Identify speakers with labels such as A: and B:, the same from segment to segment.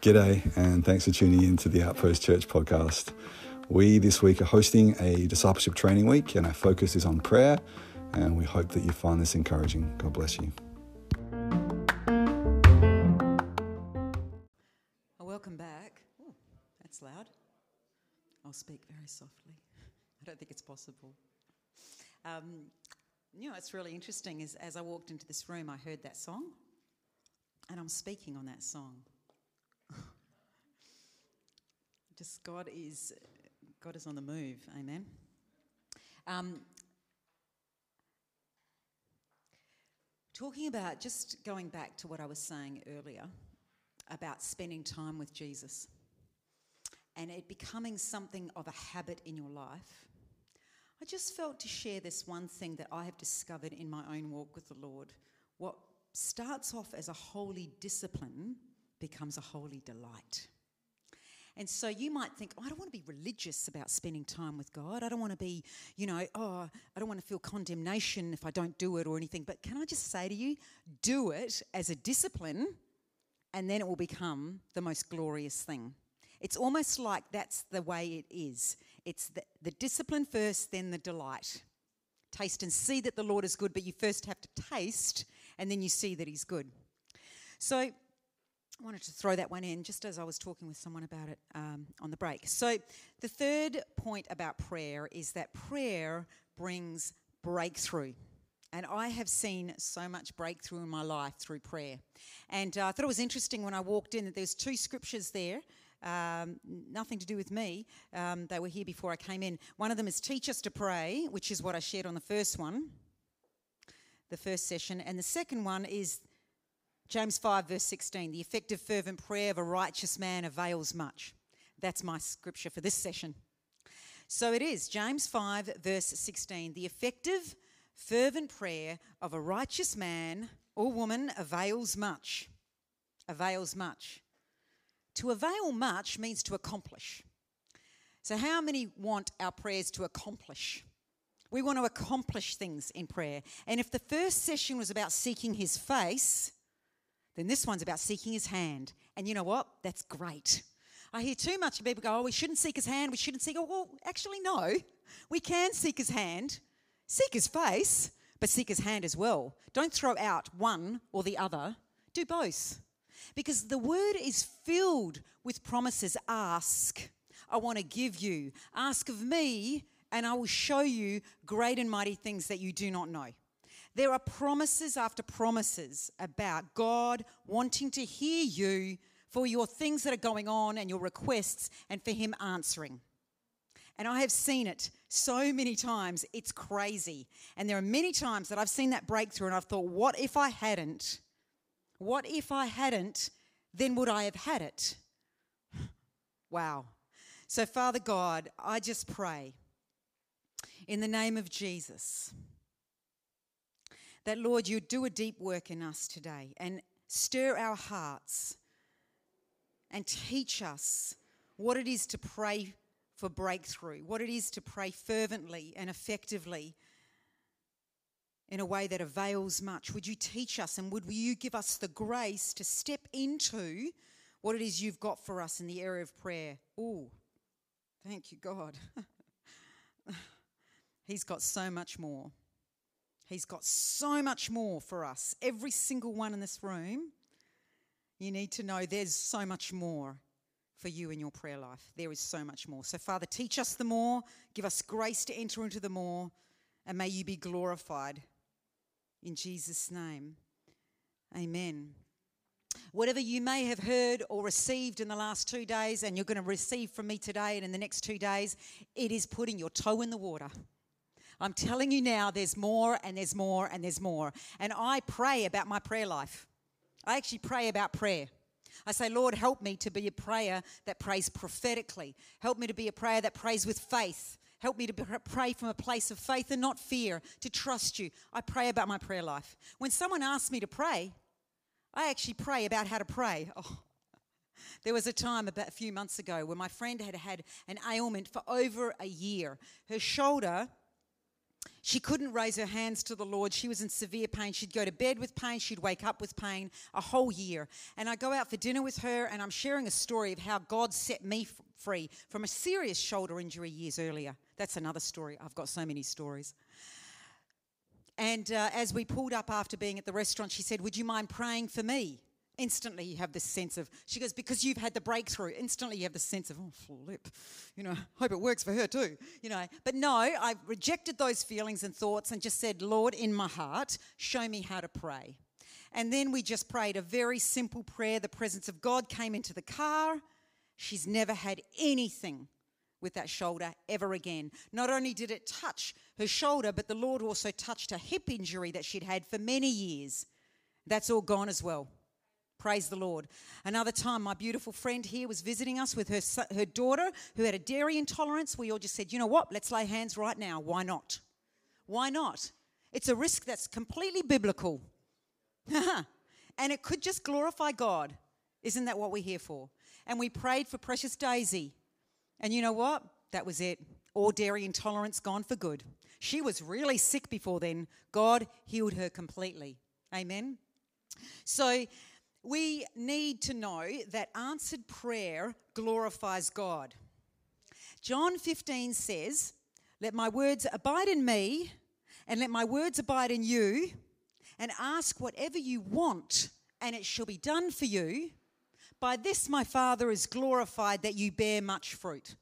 A: G'day, and thanks for tuning in to the Outpost Church podcast. We this week are hosting a discipleship training week, and our focus is on prayer. And we hope that you find this encouraging. God bless you.
B: Really interesting. Is as I walked into this room, I heard that song, and I'm speaking on that song. Just God is God is on the move. Amen. Um, talking about just going back to what I was saying earlier about spending time with Jesus and it becoming something of a habit in your life. I just felt to share this one thing that I have discovered in my own walk with the Lord. What starts off as a holy discipline becomes a holy delight. And so you might think, oh, I don't want to be religious about spending time with God. I don't want to be, you know, oh, I don't want to feel condemnation if I don't do it or anything. But can I just say to you, do it as a discipline, and then it will become the most glorious thing. It's almost like that's the way it is. It's the, the discipline first, then the delight. Taste and see that the Lord is good, but you first have to taste, and then you see that He's good. So I wanted to throw that one in just as I was talking with someone about it um, on the break. So, the third point about prayer is that prayer brings breakthrough. And I have seen so much breakthrough in my life through prayer. And uh, I thought it was interesting when I walked in that there's two scriptures there. Um, nothing to do with me. Um, they were here before I came in. One of them is teach us to pray, which is what I shared on the first one, the first session. And the second one is James 5, verse 16 the effective, fervent prayer of a righteous man avails much. That's my scripture for this session. So it is, James 5, verse 16 the effective, fervent prayer of a righteous man or woman avails much. Avails much. To avail much means to accomplish. So, how many want our prayers to accomplish? We want to accomplish things in prayer. And if the first session was about seeking his face, then this one's about seeking his hand. And you know what? That's great. I hear too much of people go, oh, we shouldn't seek his hand, we shouldn't seek. Oh, well, actually, no. We can seek his hand, seek his face, but seek his hand as well. Don't throw out one or the other, do both. Because the word is filled with promises. Ask, I want to give you. Ask of me, and I will show you great and mighty things that you do not know. There are promises after promises about God wanting to hear you for your things that are going on and your requests and for Him answering. And I have seen it so many times, it's crazy. And there are many times that I've seen that breakthrough and I've thought, what if I hadn't? What if I hadn't? Then would I have had it? Wow. So, Father God, I just pray in the name of Jesus that, Lord, you do a deep work in us today and stir our hearts and teach us what it is to pray for breakthrough, what it is to pray fervently and effectively in a way that avails much. Would you teach us and would you give us the grace to step into what it is you've got for us in the area of prayer? Oh, thank you, God. He's got so much more. He's got so much more for us. Every single one in this room, you need to know there's so much more for you in your prayer life. There is so much more. So, Father, teach us the more, give us grace to enter into the more, and may you be glorified. In Jesus' name, amen. Whatever you may have heard or received in the last two days, and you're going to receive from me today and in the next two days, it is putting your toe in the water. I'm telling you now, there's more and there's more and there's more. And I pray about my prayer life. I actually pray about prayer. I say, Lord, help me to be a prayer that prays prophetically. Help me to be a prayer that prays with faith. Help me to pray from a place of faith and not fear, to trust you. I pray about my prayer life. When someone asks me to pray, I actually pray about how to pray. Oh, there was a time about a few months ago where my friend had had an ailment for over a year. Her shoulder She couldn't raise her hands to the Lord. She was in severe pain. She'd go to bed with pain. She'd wake up with pain a whole year. And I go out for dinner with her, and I'm sharing a story of how God set me free from a serious shoulder injury years earlier. That's another story. I've got so many stories. And uh, as we pulled up after being at the restaurant, she said, Would you mind praying for me? Instantly, you have this sense of, she goes, Because you've had the breakthrough. Instantly, you have the sense of, Oh, flip. You know, hope it works for her too. You know, but no, I rejected those feelings and thoughts and just said, Lord, in my heart, show me how to pray. And then we just prayed a very simple prayer. The presence of God came into the car. She's never had anything with that shoulder ever again. Not only did it touch her shoulder, but the Lord also touched a hip injury that she'd had for many years. That's all gone as well. Praise the Lord. Another time, my beautiful friend here was visiting us with her, her daughter who had a dairy intolerance. We all just said, you know what? Let's lay hands right now. Why not? Why not? It's a risk that's completely biblical. and it could just glorify God. Isn't that what we're here for? And we prayed for precious Daisy. And you know what? That was it. All dairy intolerance gone for good. She was really sick before then. God healed her completely. Amen. So we need to know that answered prayer glorifies God. John 15 says, Let my words abide in me, and let my words abide in you, and ask whatever you want, and it shall be done for you. By this my Father is glorified that you bear much fruit.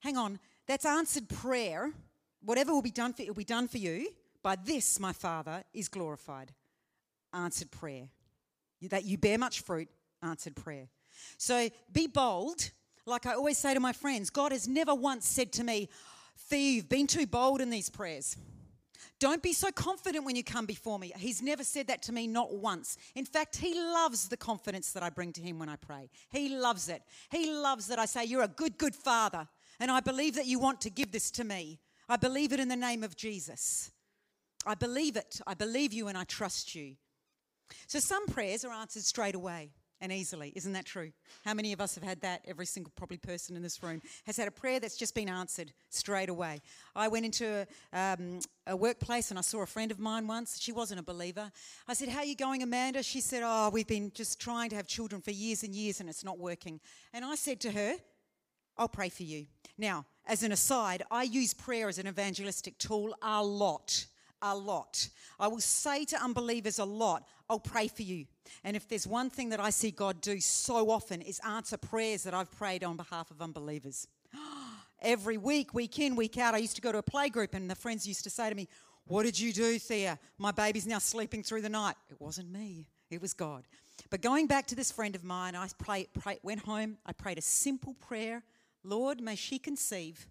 B: Hang on, that's answered prayer. Whatever will be done for it will be done for you. By this my Father is glorified. Answered prayer. That you bear much fruit, answered prayer. So be bold. Like I always say to my friends, God has never once said to me, Fee, you've been too bold in these prayers. Don't be so confident when you come before me. He's never said that to me, not once. In fact, He loves the confidence that I bring to Him when I pray. He loves it. He loves that I say, You're a good, good Father, and I believe that you want to give this to me. I believe it in the name of Jesus. I believe it. I believe you and I trust you. So some prayers are answered straight away and easily. Isn't that true? How many of us have had that? Every single probably person in this room has had a prayer that's just been answered straight away. I went into a, um, a workplace and I saw a friend of mine once. She wasn't a believer. I said, "How are you going, Amanda?" She said, "Oh, we've been just trying to have children for years and years and it's not working." And I said to her, "I'll pray for you." Now, as an aside, I use prayer as an evangelistic tool a lot a lot. I will say to unbelievers a lot, I'll pray for you. And if there's one thing that I see God do so often is answer prayers that I've prayed on behalf of unbelievers. Every week, week in, week out, I used to go to a play group and the friends used to say to me, What did you do, Thea? My baby's now sleeping through the night. It wasn't me, it was God. But going back to this friend of mine, I pray, pray, went home, I prayed a simple prayer Lord, may she conceive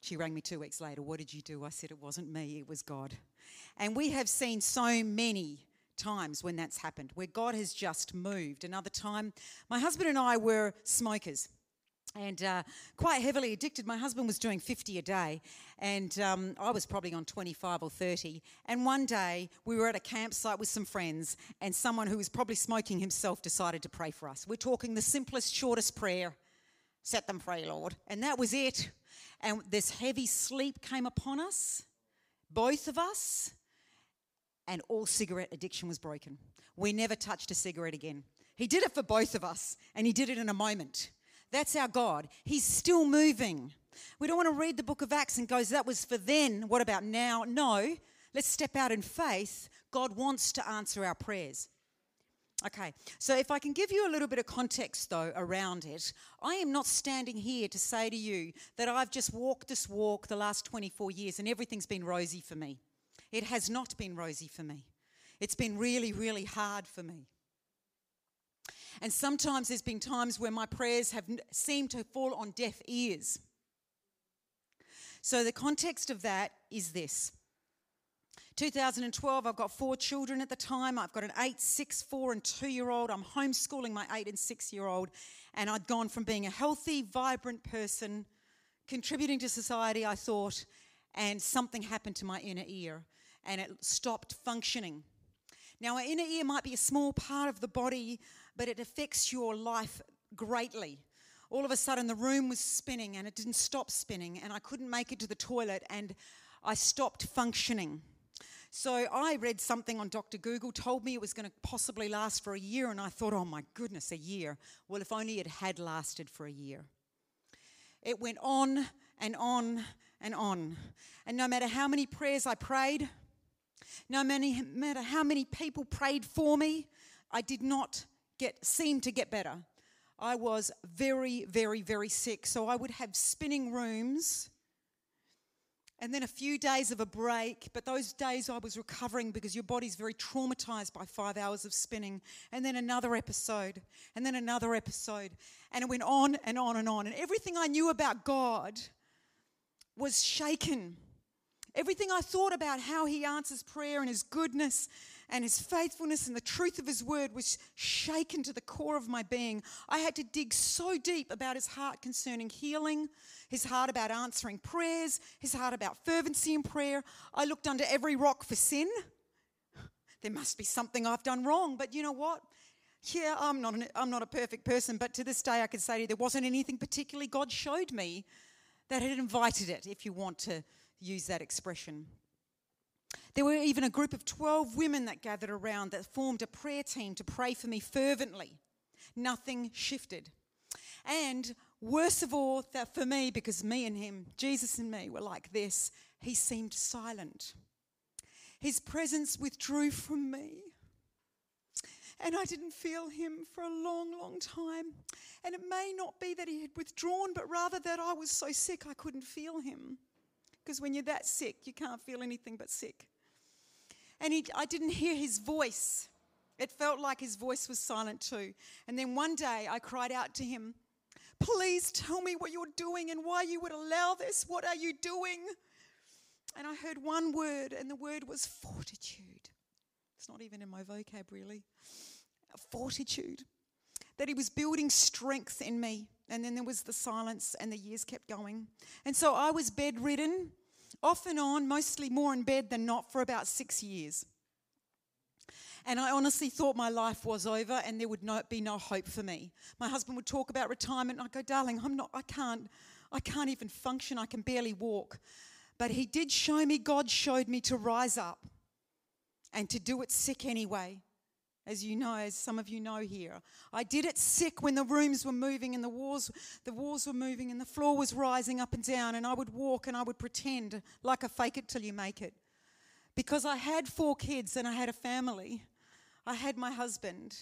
B: she rang me two weeks later. What did you do? I said, It wasn't me, it was God. And we have seen so many times when that's happened, where God has just moved. Another time, my husband and I were smokers and uh, quite heavily addicted. My husband was doing 50 a day, and um, I was probably on 25 or 30. And one day we were at a campsite with some friends, and someone who was probably smoking himself decided to pray for us. We're talking the simplest, shortest prayer set them free, Lord. And that was it and this heavy sleep came upon us, both of us, and all cigarette addiction was broken. We never touched a cigarette again. He did it for both of us, and He did it in a moment. That's our God. He's still moving. We don't want to read the book of Acts and goes, that was for then. What about now? No. Let's step out in faith. God wants to answer our prayers. Okay, so if I can give you a little bit of context though around it, I am not standing here to say to you that I've just walked this walk the last 24 years and everything's been rosy for me. It has not been rosy for me. It's been really, really hard for me. And sometimes there's been times where my prayers have seemed to fall on deaf ears. So the context of that is this 2012, I've got four children at the time. I've got an eight, six, four, and two year old. I'm homeschooling my eight and six year old. And I'd gone from being a healthy, vibrant person, contributing to society, I thought, and something happened to my inner ear and it stopped functioning. Now, our inner ear might be a small part of the body, but it affects your life greatly. All of a sudden, the room was spinning and it didn't stop spinning, and I couldn't make it to the toilet. And I stopped functioning. So I read something on Dr. Google, told me it was going to possibly last for a year, and I thought, oh my goodness, a year. Well, if only it had lasted for a year. It went on and on and on. And no matter how many prayers I prayed, no matter how many people prayed for me, I did not get seem to get better. I was very, very, very sick. So I would have spinning rooms and then a few days of a break. But those days I was recovering because your body's very traumatized by five hours of spinning. And then another episode, and then another episode. And it went on and on and on. And everything I knew about God was shaken. Everything I thought about how He answers prayer and His goodness and his faithfulness and the truth of his word was shaken to the core of my being. I had to dig so deep about his heart concerning healing, his heart about answering prayers, his heart about fervency in prayer. I looked under every rock for sin. There must be something I've done wrong, but you know what? Yeah, I'm not, an, I'm not a perfect person, but to this day I can say to you there wasn't anything particularly God showed me that had invited it, if you want to use that expression. There were even a group of 12 women that gathered around that formed a prayer team to pray for me fervently. Nothing shifted. And worst of all, that for me, because me and him, Jesus and me, were like this, he seemed silent. His presence withdrew from me. And I didn't feel him for a long, long time. And it may not be that he had withdrawn, but rather that I was so sick I couldn't feel him. Because when you're that sick, you can't feel anything but sick. And he, I didn't hear his voice. It felt like his voice was silent too. And then one day I cried out to him, Please tell me what you're doing and why you would allow this. What are you doing? And I heard one word, and the word was fortitude. It's not even in my vocabulary. Fortitude. That he was building strength in me. And then there was the silence, and the years kept going. And so I was bedridden off and on, mostly more in bed than not, for about six years. And I honestly thought my life was over and there would be no hope for me. My husband would talk about retirement and I'd go, darling, I'm not, I can't, I can't even function. I can barely walk. But he did show me, God showed me to rise up and to do it sick anyway as you know, as some of you know here. I did it sick when the rooms were moving and the walls, the walls were moving and the floor was rising up and down, and I would walk and I would pretend like a fake it till you make it. Because I had four kids and I had a family. I had my husband.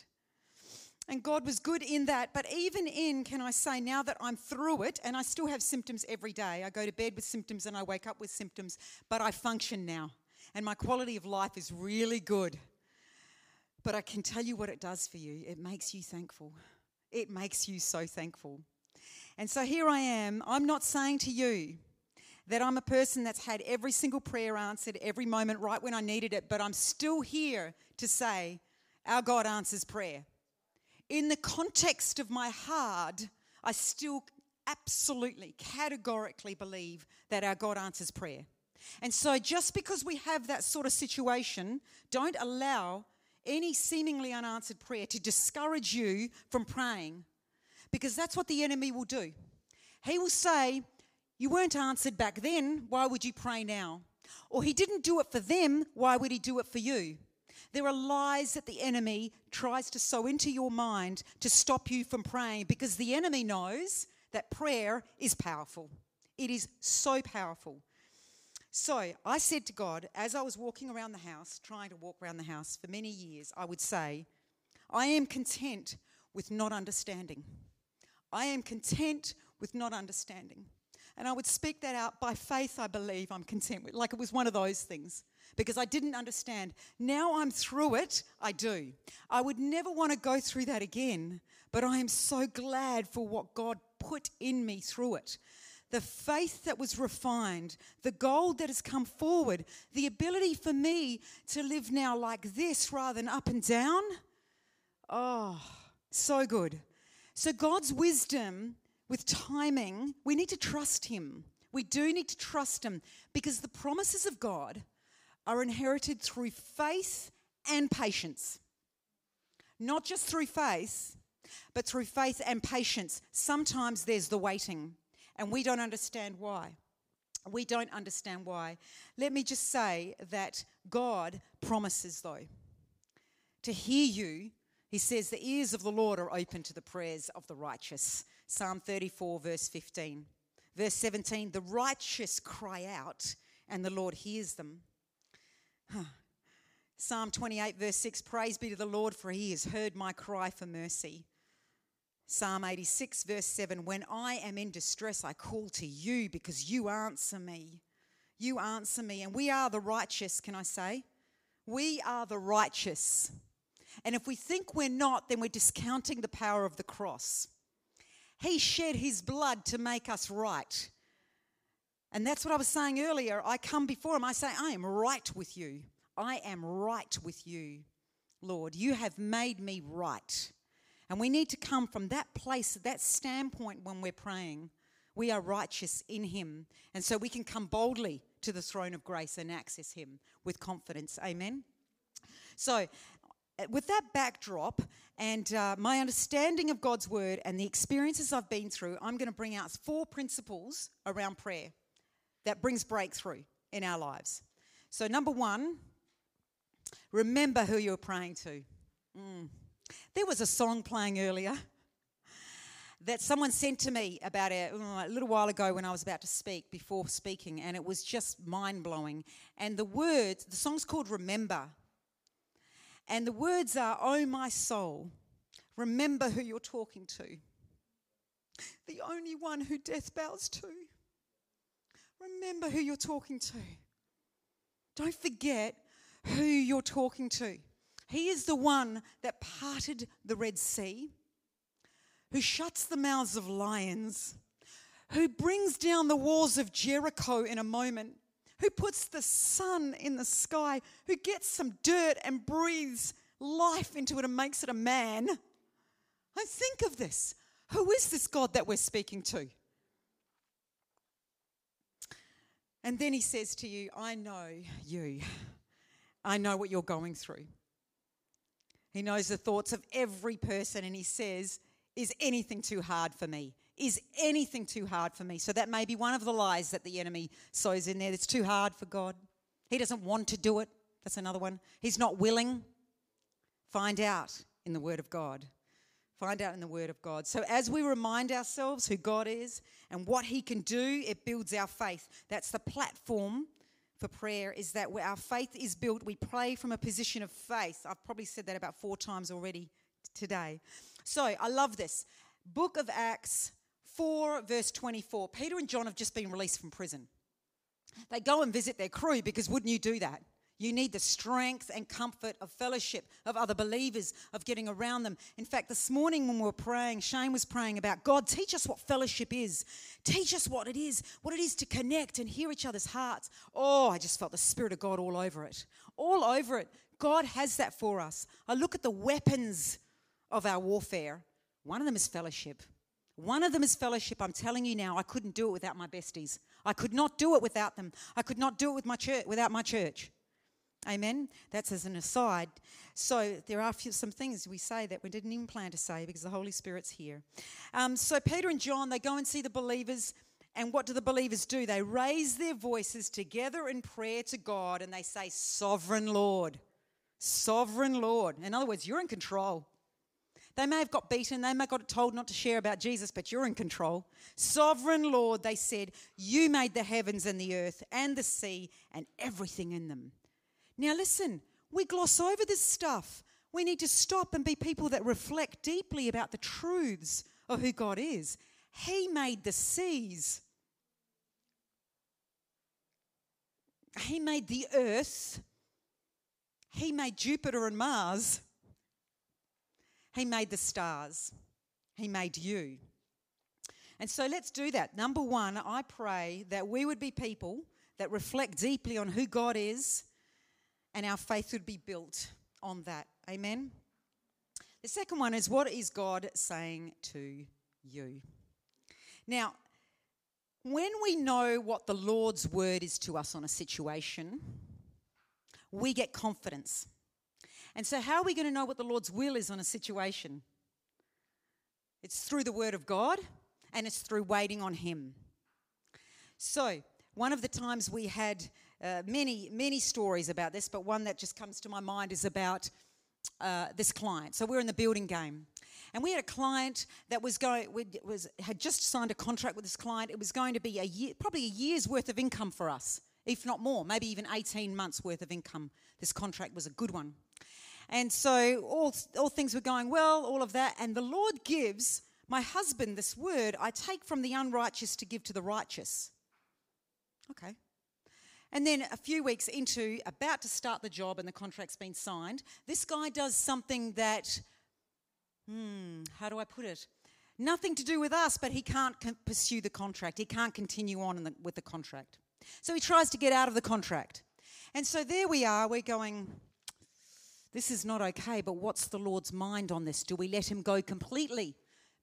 B: And God was good in that. But even in, can I say, now that I'm through it, and I still have symptoms every day, I go to bed with symptoms and I wake up with symptoms, but I function now. And my quality of life is really good. But I can tell you what it does for you it makes you thankful. It makes you so thankful. And so here I am. I'm not saying to you that I'm a person that's had every single prayer answered every moment right when I needed it, but I'm still here to say, Our God answers prayer. In the context of my heart, I still absolutely, categorically believe that our God answers prayer. And so, just because we have that sort of situation, don't allow any seemingly unanswered prayer to discourage you from praying because that's what the enemy will do. He will say, You weren't answered back then, why would you pray now? Or he didn't do it for them, why would he do it for you? There are lies that the enemy tries to sow into your mind to stop you from praying because the enemy knows that prayer is powerful. It is so powerful. So I said to God, as I was walking around the house, trying to walk around the house for many years, I would say, I am content with not understanding. I am content with not understanding. And I would speak that out by faith, I believe I'm content with, like it was one of those things, because I didn't understand. Now I'm through it, I do. I would never want to go through that again, but I am so glad for what God put in me through it the faith that was refined, the gold that has come forward, the ability for me to live now like this rather than up and down. Oh, so good. So, God's wisdom with timing, we need to trust Him. We do need to trust Him because the promises of God are inherited through faith and patience. Not just through faith, but through faith and patience. Sometimes there's the waiting and we don't understand why. We don't understand why. Let me just say that God promises, though, to hear you. He says, The ears of the Lord are open to the prayers of the righteous. Psalm 34, verse 15. Verse 17, the righteous cry out, and the Lord hears them. Psalm 28, verse 6 Praise be to the Lord, for he has heard my cry for mercy. Psalm 86, verse 7 When I am in distress, I call to you because you answer me. You answer me. And we are the righteous, can I say? We are the righteous. And if we think we're not, then we're discounting the power of the cross. He shed his blood to make us right. And that's what I was saying earlier. I come before him, I say, I am right with you. I am right with you, Lord. You have made me right. And we need to come from that place, that standpoint when we're praying. We are righteous in Him. And so we can come boldly to the throne of grace and access Him with confidence. Amen. So, uh, with that backdrop and uh, my understanding of God's word and the experiences I've been through, I'm going to bring out four principles around prayer that brings breakthrough in our lives. So, number one, remember who you're praying to. Mm. There was a song playing earlier that someone sent to me about a, a, little while ago when I was about to speak, before speaking, and it was just mind blowing. And the words, the song's called Remember. And the words are, Oh, my soul, remember who you're talking to. The only one who death bows to. Remember who you're talking to. Don't forget who you're talking to. He is the one that parted the Red Sea, who shuts the mouths of lions, who brings down the walls of Jericho in a moment, who puts the sun in the sky, who gets some dirt and breathes life into it and makes it a man. I think of this. Who is this God that we're speaking to? And then he says to you, I know you. I know what you're going through. He knows the thoughts of every person, and he says, Is anything too hard for me? Is anything too hard for me? So that may be one of the lies that the enemy sows in there. It's too hard for God. He doesn't want to do it. That's another one. He's not willing. Find out in the Word of God. Find out in the Word of God. So, as we remind ourselves who God is and what He can do, it builds our faith. That's the platform for prayer is that where our faith is built, we pray from a position of faith. I've probably said that about four times already today. So I love this. Book of Acts 4, verse 24. Peter and John have just been released from prison. They go and visit their crew because wouldn't you do that? You need the strength and comfort of fellowship, of other believers, of getting around them. In fact, this morning when we were praying, Shane was praying about God, teach us what fellowship is. Teach us what it is, what it is to connect and hear each other's hearts. Oh, I just felt the Spirit of God all over it. All over it. God has that for us. I look at the weapons of our warfare. One of them is fellowship. One of them is fellowship. I'm telling you now, I couldn't do it without my besties. I could not do it without them. I could not do it with my church without my church. Amen. That's as an aside. So there are few, some things we say that we didn't even plan to say because the Holy Spirit's here. Um, so Peter and John, they go and see the believers. And what do the believers do? They raise their voices together in prayer to God and they say, Sovereign Lord, Sovereign Lord. In other words, you're in control. They may have got beaten, they may have got told not to share about Jesus, but you're in control. Sovereign Lord, they said, You made the heavens and the earth and the sea and everything in them. Now, listen, we gloss over this stuff. We need to stop and be people that reflect deeply about the truths of who God is. He made the seas, He made the earth, He made Jupiter and Mars, He made the stars, He made you. And so let's do that. Number one, I pray that we would be people that reflect deeply on who God is and our faith would be built on that. Amen. The second one is what is God saying to you? Now, when we know what the Lord's word is to us on a situation, we get confidence. And so, how are we going to know what the Lord's will is on a situation? It's through the word of God and it's through waiting on Him. So, one of the times we had uh, many, many stories about this, but one that just comes to my mind is about uh, this client. So we're in the building game. And we had a client that was going, was, had just signed a contract with this client. It was going to be a year, probably a year's worth of income for us, if not more, maybe even 18 months worth of income. This contract was a good one. And so all, all things were going well, all of that. And the Lord gives my husband this word I take from the unrighteous to give to the righteous. Okay. And then a few weeks into about to start the job and the contract's been signed, this guy does something that, hmm, how do I put it? Nothing to do with us, but he can't pursue the contract. He can't continue on the, with the contract. So he tries to get out of the contract. And so there we are, we're going, this is not okay, but what's the Lord's mind on this? Do we let him go completely?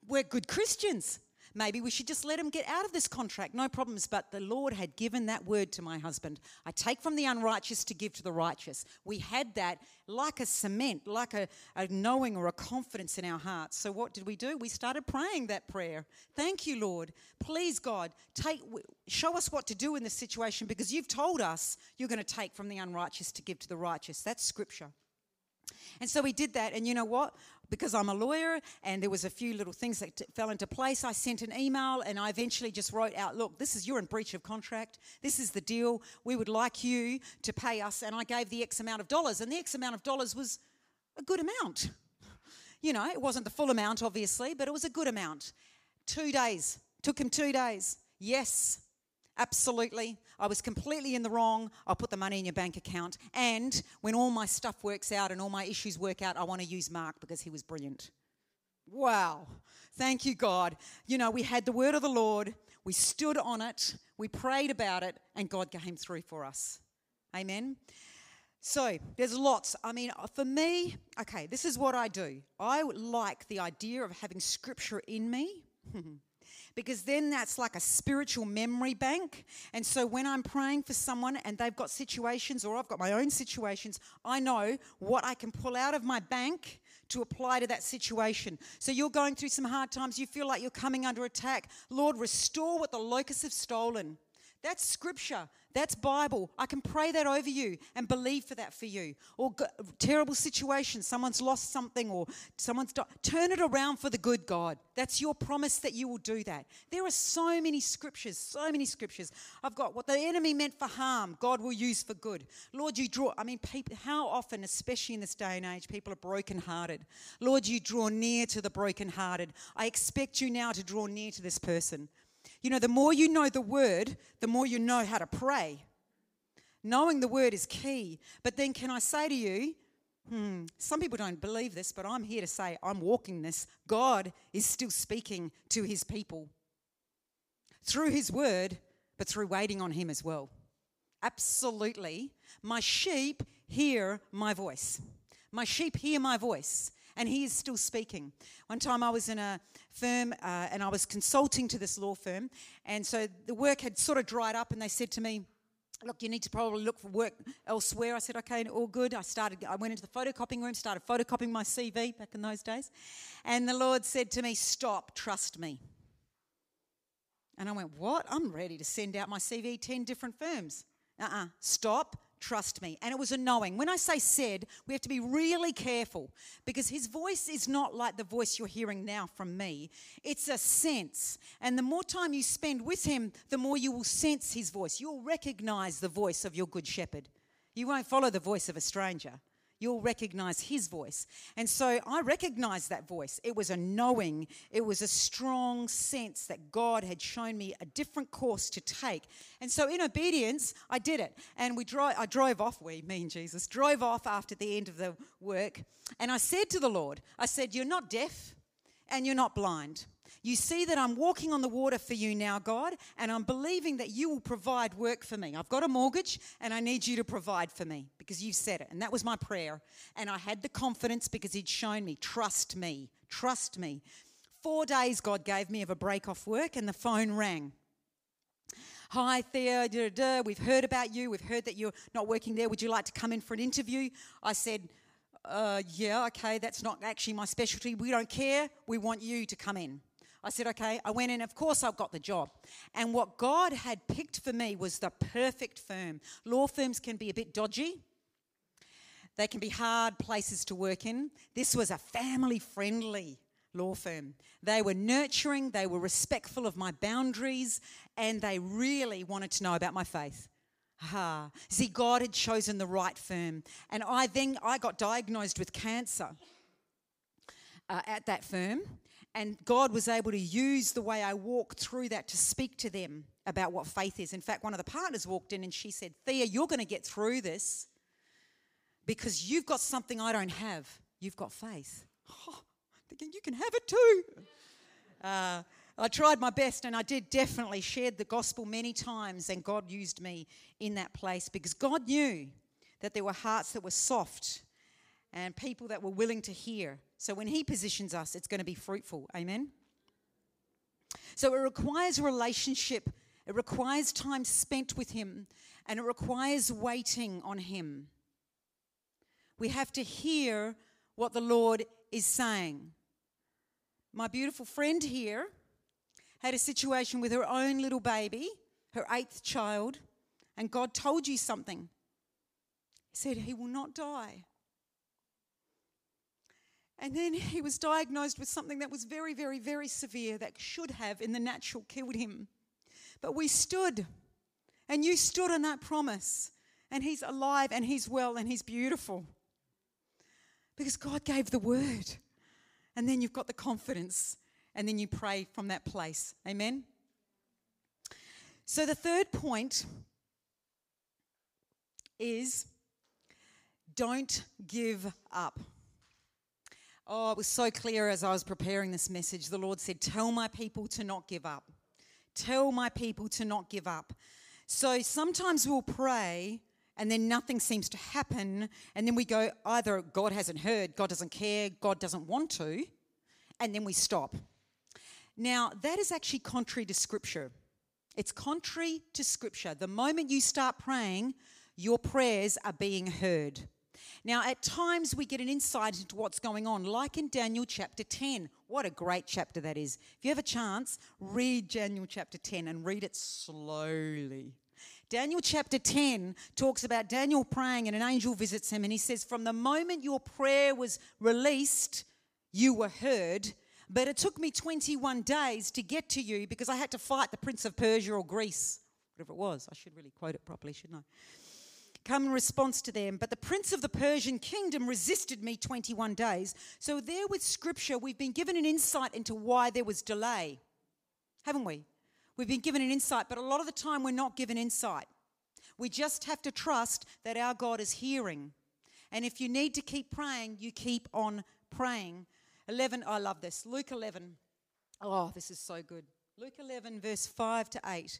B: We're good Christians. Maybe we should just let him get out of this contract. No problems. But the Lord had given that word to my husband. I take from the unrighteous to give to the righteous. We had that like a cement, like a, a knowing or a confidence in our hearts. So what did we do? We started praying that prayer. Thank you, Lord. Please, God, take show us what to do in this situation because you've told us you're going to take from the unrighteous to give to the righteous. That's scripture. And so we did that. And you know what? Because I'm a lawyer and there was a few little things that t- fell into place, I sent an email and I eventually just wrote out, look, this is you're in breach of contract. This is the deal. We would like you to pay us. And I gave the X amount of dollars. And the X amount of dollars was a good amount. You know, it wasn't the full amount, obviously, but it was a good amount. Two days. Took him two days. Yes, Absolutely. I was completely in the wrong. I'll put the money in your bank account. And when all my stuff works out and all my issues work out, I want to use Mark because he was brilliant. Wow. Thank you, God. You know, we had the word of the Lord, we stood on it, we prayed about it, and God came through for us. Amen. So there's lots. I mean, uh, for me, okay, this is what I do. I like the idea of having scripture in me. because then that's like a spiritual memory bank. And so when I'm praying for someone and they've got situations or I've got my own situations, I know what I can pull out of my bank to apply to that situation. So you're going through some hard times, you feel like you're coming under attack. Lord, restore what the locusts have stolen. That's scripture. That's Bible. I can pray that over you and believe for that for you. Or terrible situation, someone's lost something or someone's died. Turn it around for the good God. That's your promise that you will do that. There are so many scriptures, so many scriptures. I've got what the enemy meant for harm, God will use for good. Lord, you draw, I mean, people, how often, especially in this day and age, people are brokenhearted. Lord, you draw near to the brokenhearted. I expect you now to draw near to this person. You know, the more you know the word, the more you know how to pray. Knowing the word is key. But then, can I say to you, hmm, some people don't believe this, but I'm here to say I'm walking this. God is still speaking to his people through his word, but through waiting on him as well. Absolutely. My sheep hear my voice. My sheep hear my voice and he is still speaking. One time I was in a firm uh, and I was consulting to this law firm, and so the work had sort of dried up, and they said to me, Look, you need to probably look for work elsewhere. I said, okay, all good. I started, I went into the photocopying room, started photocopying my CV back in those days. And the Lord said to me, Stop, trust me. And I went, What? I'm ready to send out my CV 10 different firms. Uh uh-uh. uh stop, trust me. And it was a knowing. When I say said, we have to be really careful because his voice is not like the voice you're hearing now from me. It's a sense. And the more time you spend with him, the more you will sense his voice. You'll recognize the voice of your good shepherd. You won't follow the voice of a stranger you'll recognize his voice. And so I recognized that voice. It was a knowing, it was a strong sense that God had shown me a different course to take. And so in obedience, I did it. And we drove, I drove off, we, me and Jesus, drove off after the end of the work. And I said to the Lord, I said, You're not deaf and you're not blind. You see that I'm walking on the water for you now, God, and I'm believing that you will provide work for me. I've got a mortgage and I need you to provide for me because you've said it. And that was my prayer. And I had the confidence because He'd shown me, trust me, trust me. Four days God gave me of a break off work, and the phone rang. Hi, Thea, da, da, we've heard about you. We've heard that you're not working there. Would you like to come in for an interview? I said, uh, Yeah, okay, that's not actually my specialty. We don't care. We want you to come in. I said, okay. I went in, of course, I got the job. And what God had picked for me was the perfect firm. Law firms can be a bit dodgy, they can be hard places to work in. This was a family friendly law firm. They were nurturing, they were respectful of my boundaries, and they really wanted to know about my faith. Ah, see, God had chosen the right firm, and I then I got diagnosed with cancer uh, at that firm, and God was able to use the way I walked through that to speak to them about what faith is. In fact, one of the partners walked in and she said, "Thea, you're going to get through this because you've got something I don't have. You've got faith." Oh, thinking you can have it too. Uh, I tried my best and I did definitely shared the gospel many times, and God used me in that place because God knew that there were hearts that were soft and people that were willing to hear. So when He positions us, it's going to be fruitful. Amen? So it requires relationship, it requires time spent with Him, and it requires waiting on Him. We have to hear what the Lord is saying. My beautiful friend here had a situation with her own little baby, her eighth child, and God told you something. He said, He will not die. And then he was diagnosed with something that was very, very, very severe that should have, in the natural, killed him. But we stood, and you stood on that promise, and he's alive, and he's well, and he's beautiful. Because God gave the word. And then you've got the confidence and then you pray from that place. Amen? So the third point is don't give up. Oh, it was so clear as I was preparing this message. The Lord said, Tell my people to not give up. Tell my people to not give up. So sometimes we'll pray and then nothing seems to happen. And then we go, either God hasn't heard, God doesn't care, God doesn't want to, and then we stop. Now, that is actually contrary to Scripture. It's contrary to Scripture. The moment you start praying, your prayers are being heard. Now, at times we get an insight into what's going on, like in Daniel chapter 10. What a great chapter that is. If you have a chance, read Daniel chapter 10 and read it slowly. Daniel chapter 10 talks about Daniel praying, and an angel visits him, and he says, From the moment your prayer was released, you were heard but it took me 21 days to get to you because I had to fight the Prince of Persia or Greece, whatever it was. I should really quote it properly, shouldn't I? Come in response to them. But the prince of the Persian kingdom resisted me 21 days. So, there with scripture, we've been given an insight into why there was delay, haven't we? We've been given an insight, but a lot of the time we're not given insight. We just have to trust that our God is hearing. And if you need to keep praying, you keep on praying 11, I love this. Luke 11. Oh, this is so good. Luke 11, verse 5 to 8.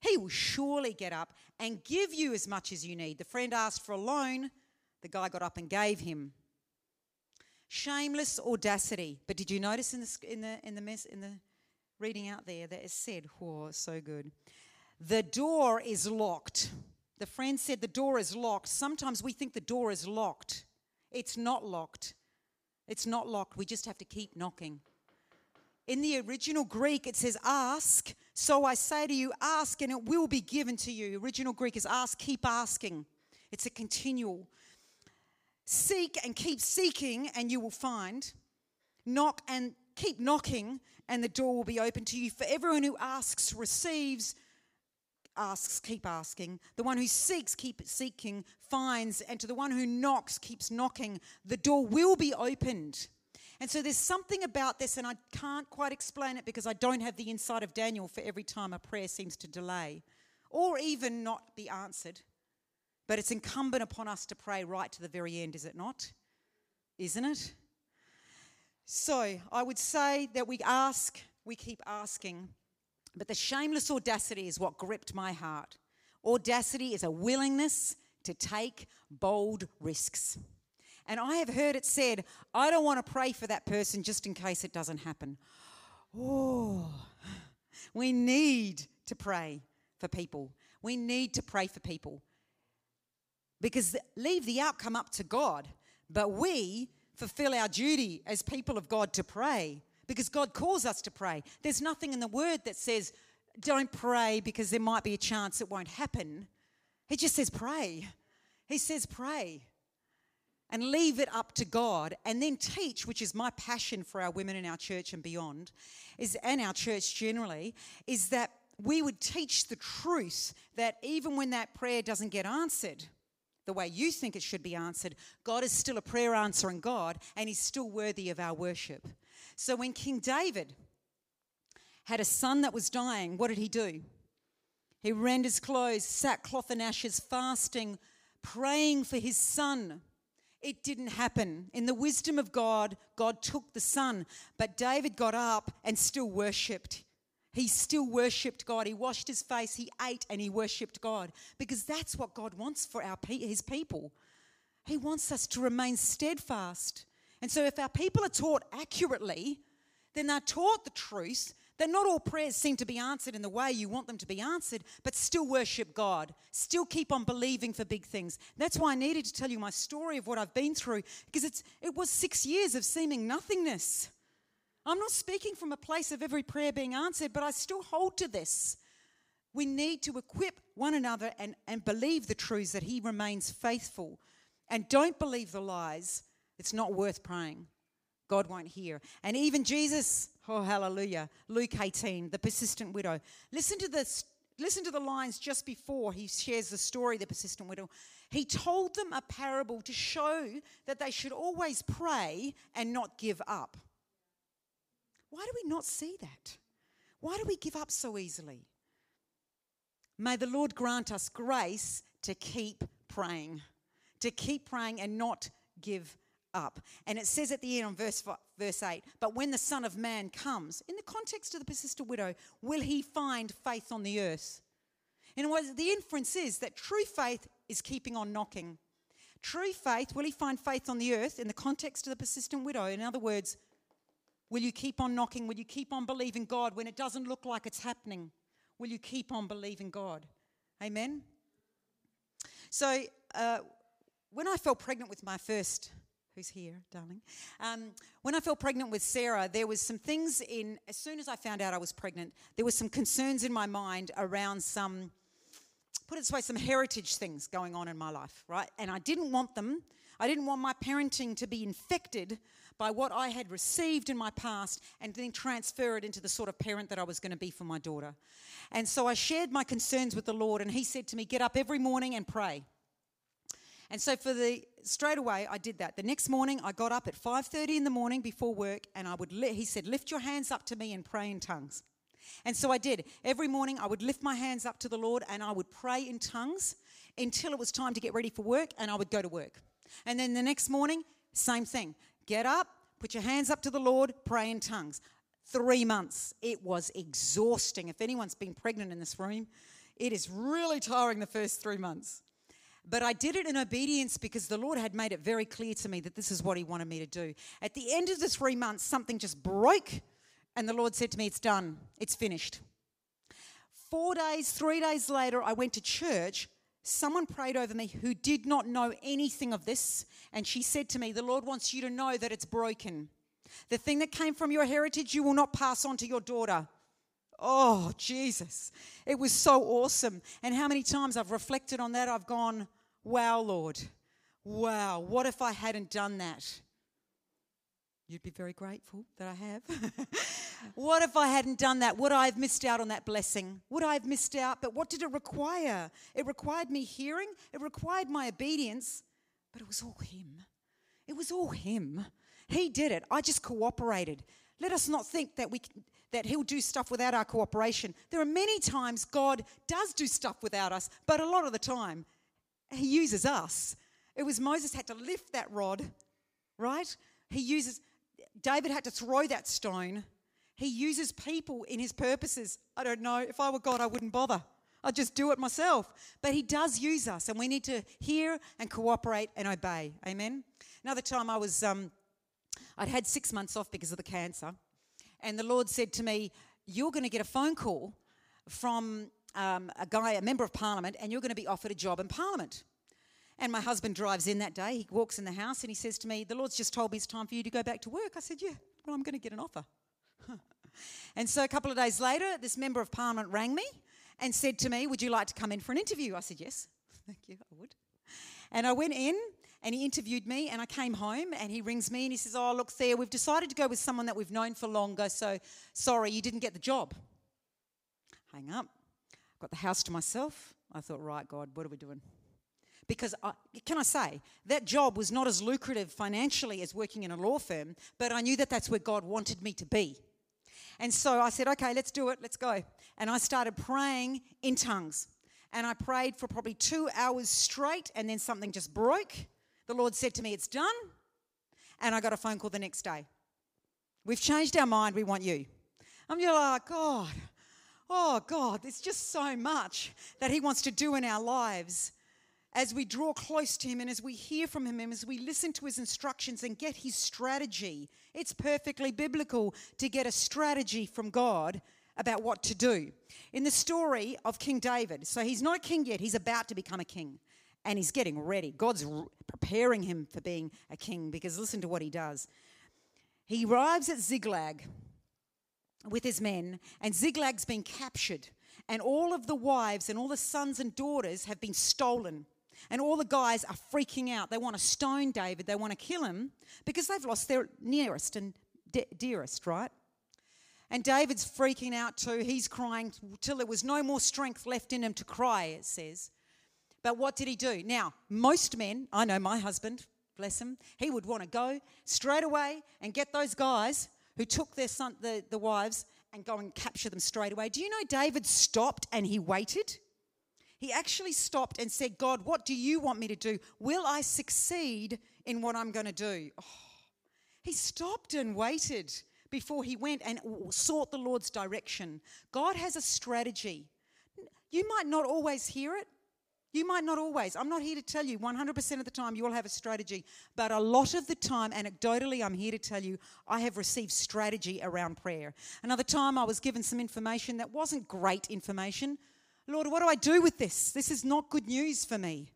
B: he will surely get up and give you as much as you need. The friend asked for a loan, the guy got up and gave him. Shameless audacity. But did you notice in the in the in the mess in the reading out there that it said, "Oh, so good." The door is locked. The friend said the door is locked. Sometimes we think the door is locked. It's not locked. It's not locked. We just have to keep knocking. In the original Greek, it says, Ask. So I say to you, ask and it will be given to you. Original Greek is ask, keep asking. It's a continual. Seek and keep seeking, and you will find. Knock and keep knocking, and the door will be open to you. For everyone who asks receives, asks, keep asking. The one who seeks, keep seeking, finds. And to the one who knocks, keeps knocking. The door will be opened. And so there's something about this, and I can't quite explain it because I don't have the insight of Daniel for every time a prayer seems to delay or even not be answered. But it's incumbent upon us to pray right to the very end, is it not? Isn't it? So I would say that we ask, we keep asking, but the shameless audacity is what gripped my heart. Audacity is a willingness to take bold risks. And I have heard it said, I don't want to pray for that person just in case it doesn't happen. Oh, we need to pray for people. We need to pray for people. Because leave the outcome up to God, but we fulfill our duty as people of God to pray because God calls us to pray. There's nothing in the word that says, don't pray because there might be a chance it won't happen. He just says, pray. He says, pray and leave it up to God and then teach, which is my passion for our women in our church and beyond, is and our church generally, is that we would teach the truth that even when that prayer doesn't get answered the way you think it should be answered, God is still a prayer answering God and he's still worthy of our worship. So when King David had a son that was dying, what did he do? He rent his clothes, sackcloth and ashes, fasting, praying for his son. It didn't happen. In the wisdom of God, God took the son, but David got up and still worshipped. He still worshipped God. He washed his face, he ate, and he worshipped God because that's what God wants for our his people. He wants us to remain steadfast. And so, if our people are taught accurately, then they're taught the truth that not all prayers seem to be answered in the way you want them to be answered, but still worship God. Still keep on believing for big things. That's why I needed to tell you my story of what I've been through, because it's, it was six years of seeming nothingness. I'm not speaking from a place of every prayer being answered, but I still hold to this. We need to equip one another and, and believe the truths that He remains faithful. And don't believe the lies. It's not worth praying. God won't hear. And even Jesus, oh hallelujah, Luke 18, the persistent widow. Listen to this. Listen to the lines just before he shares the story the persistent widow. He told them a parable to show that they should always pray and not give up. Why do we not see that? Why do we give up so easily? May the Lord grant us grace to keep praying, to keep praying and not give up. And it says at the end on verse, verse 8, but when the Son of Man comes, in the context of the persistent widow, will he find faith on the earth? Other words, the inference is that true faith is keeping on knocking. True faith, will he find faith on the earth in the context of the persistent widow? In other words, will you keep on knocking? Will you keep on believing God when it doesn't look like it's happening? Will you keep on believing God? Amen? So, uh, when I fell pregnant with my first who's here, darling. Um, when I fell pregnant with Sarah, there was some things in. As soon as I found out I was pregnant, there was some concerns in my mind around some, put it this way, some heritage things going on in my life, right? And I didn't want them. I didn't want my parenting to be infected by what I had received in my past and then transfer it into the sort of parent that I was going to be for my daughter. And so I shared my concerns with the Lord, and He said to me, Get up every morning and pray. And so for the straight away I did that. The next morning I got up at 5:30 in the morning before work and I would li- he said lift your hands up to me and pray in tongues. And so I did. Every morning I would lift my hands up to the Lord and I would pray in tongues until it was time to get ready for work and I would go to work. And then the next morning same thing. Get up, put your hands up to the Lord, pray in tongues. 3 months. It was exhausting. If anyone's been pregnant in this room, it is really tiring the first 3 months. But I did it in obedience because the Lord had made it very clear to me that this is what He wanted me to do. At the end of the three months, something just broke, and the Lord said to me, It's done, it's finished. Four days, three days later, I went to church. Someone prayed over me who did not know anything of this, and she said to me, The Lord wants you to know that it's broken. The thing that came from your heritage, you will not pass on to your daughter. Oh, Jesus. It was so awesome. And how many times I've reflected on that, I've gone, Wow, Lord. Wow. What if I hadn't done that? You'd be very grateful that I have. what if I hadn't done that? Would I have missed out on that blessing? Would I have missed out? But what did it require? It required me hearing, it required my obedience, but it was all Him. It was all Him. He did it. I just cooperated. Let us not think that we that he'll do stuff without our cooperation. There are many times God does do stuff without us, but a lot of the time he uses us. It was Moses had to lift that rod, right? He uses, David had to throw that stone. He uses people in his purposes. I don't know. If I were God, I wouldn't bother. I'd just do it myself. But he does use us, and we need to hear and cooperate and obey. Amen. Another time I was, um, I'd had six months off because of the cancer, and the Lord said to me, You're going to get a phone call from um, a guy, a member of parliament, and you're going to be offered a job in parliament. And my husband drives in that day. He walks in the house and he says to me, The Lord's just told me it's time for you to go back to work. I said, Yeah, well, I'm going to get an offer. and so a couple of days later, this member of parliament rang me and said to me, Would you like to come in for an interview? I said, Yes, thank you, I would. And I went in and he interviewed me and I came home and he rings me and he says, Oh, look, Thea, we've decided to go with someone that we've known for longer, so sorry, you didn't get the job. Hang up. Got the house to myself. I thought, right, God, what are we doing? Because, I, can I say, that job was not as lucrative financially as working in a law firm, but I knew that that's where God wanted me to be. And so I said, okay, let's do it, let's go. And I started praying in tongues. And I prayed for probably two hours straight, and then something just broke. The Lord said to me, It's done. And I got a phone call the next day. We've changed our mind, we want you. I'm just like, God, oh God, there's just so much that He wants to do in our lives as we draw close to Him and as we hear from Him and as we listen to His instructions and get His strategy. It's perfectly biblical to get a strategy from God about what to do. In the story of King David, so he's not a king yet, he's about to become a king and he's getting ready. God's preparing him for being a king because listen to what he does. He arrives at Ziklag with his men, and Ziklag's been captured, and all of the wives and all the sons and daughters have been stolen. And all the guys are freaking out. They want to stone David, they want to kill him because they've lost their nearest and de- dearest, right? And David's freaking out too. He's crying till there was no more strength left in him to cry, it says. But what did he do? Now, most men, I know my husband, bless him, he would want to go straight away and get those guys who took their son, the, the wives and go and capture them straight away. Do you know David stopped and he waited? He actually stopped and said, God, what do you want me to do? Will I succeed in what I'm going to do? Oh, he stopped and waited before he went and sought the Lord's direction. God has a strategy. You might not always hear it, you might not always. I'm not here to tell you 100% of the time you will have a strategy, but a lot of the time, anecdotally, I'm here to tell you I have received strategy around prayer. Another time I was given some information that wasn't great information. Lord, what do I do with this? This is not good news for me.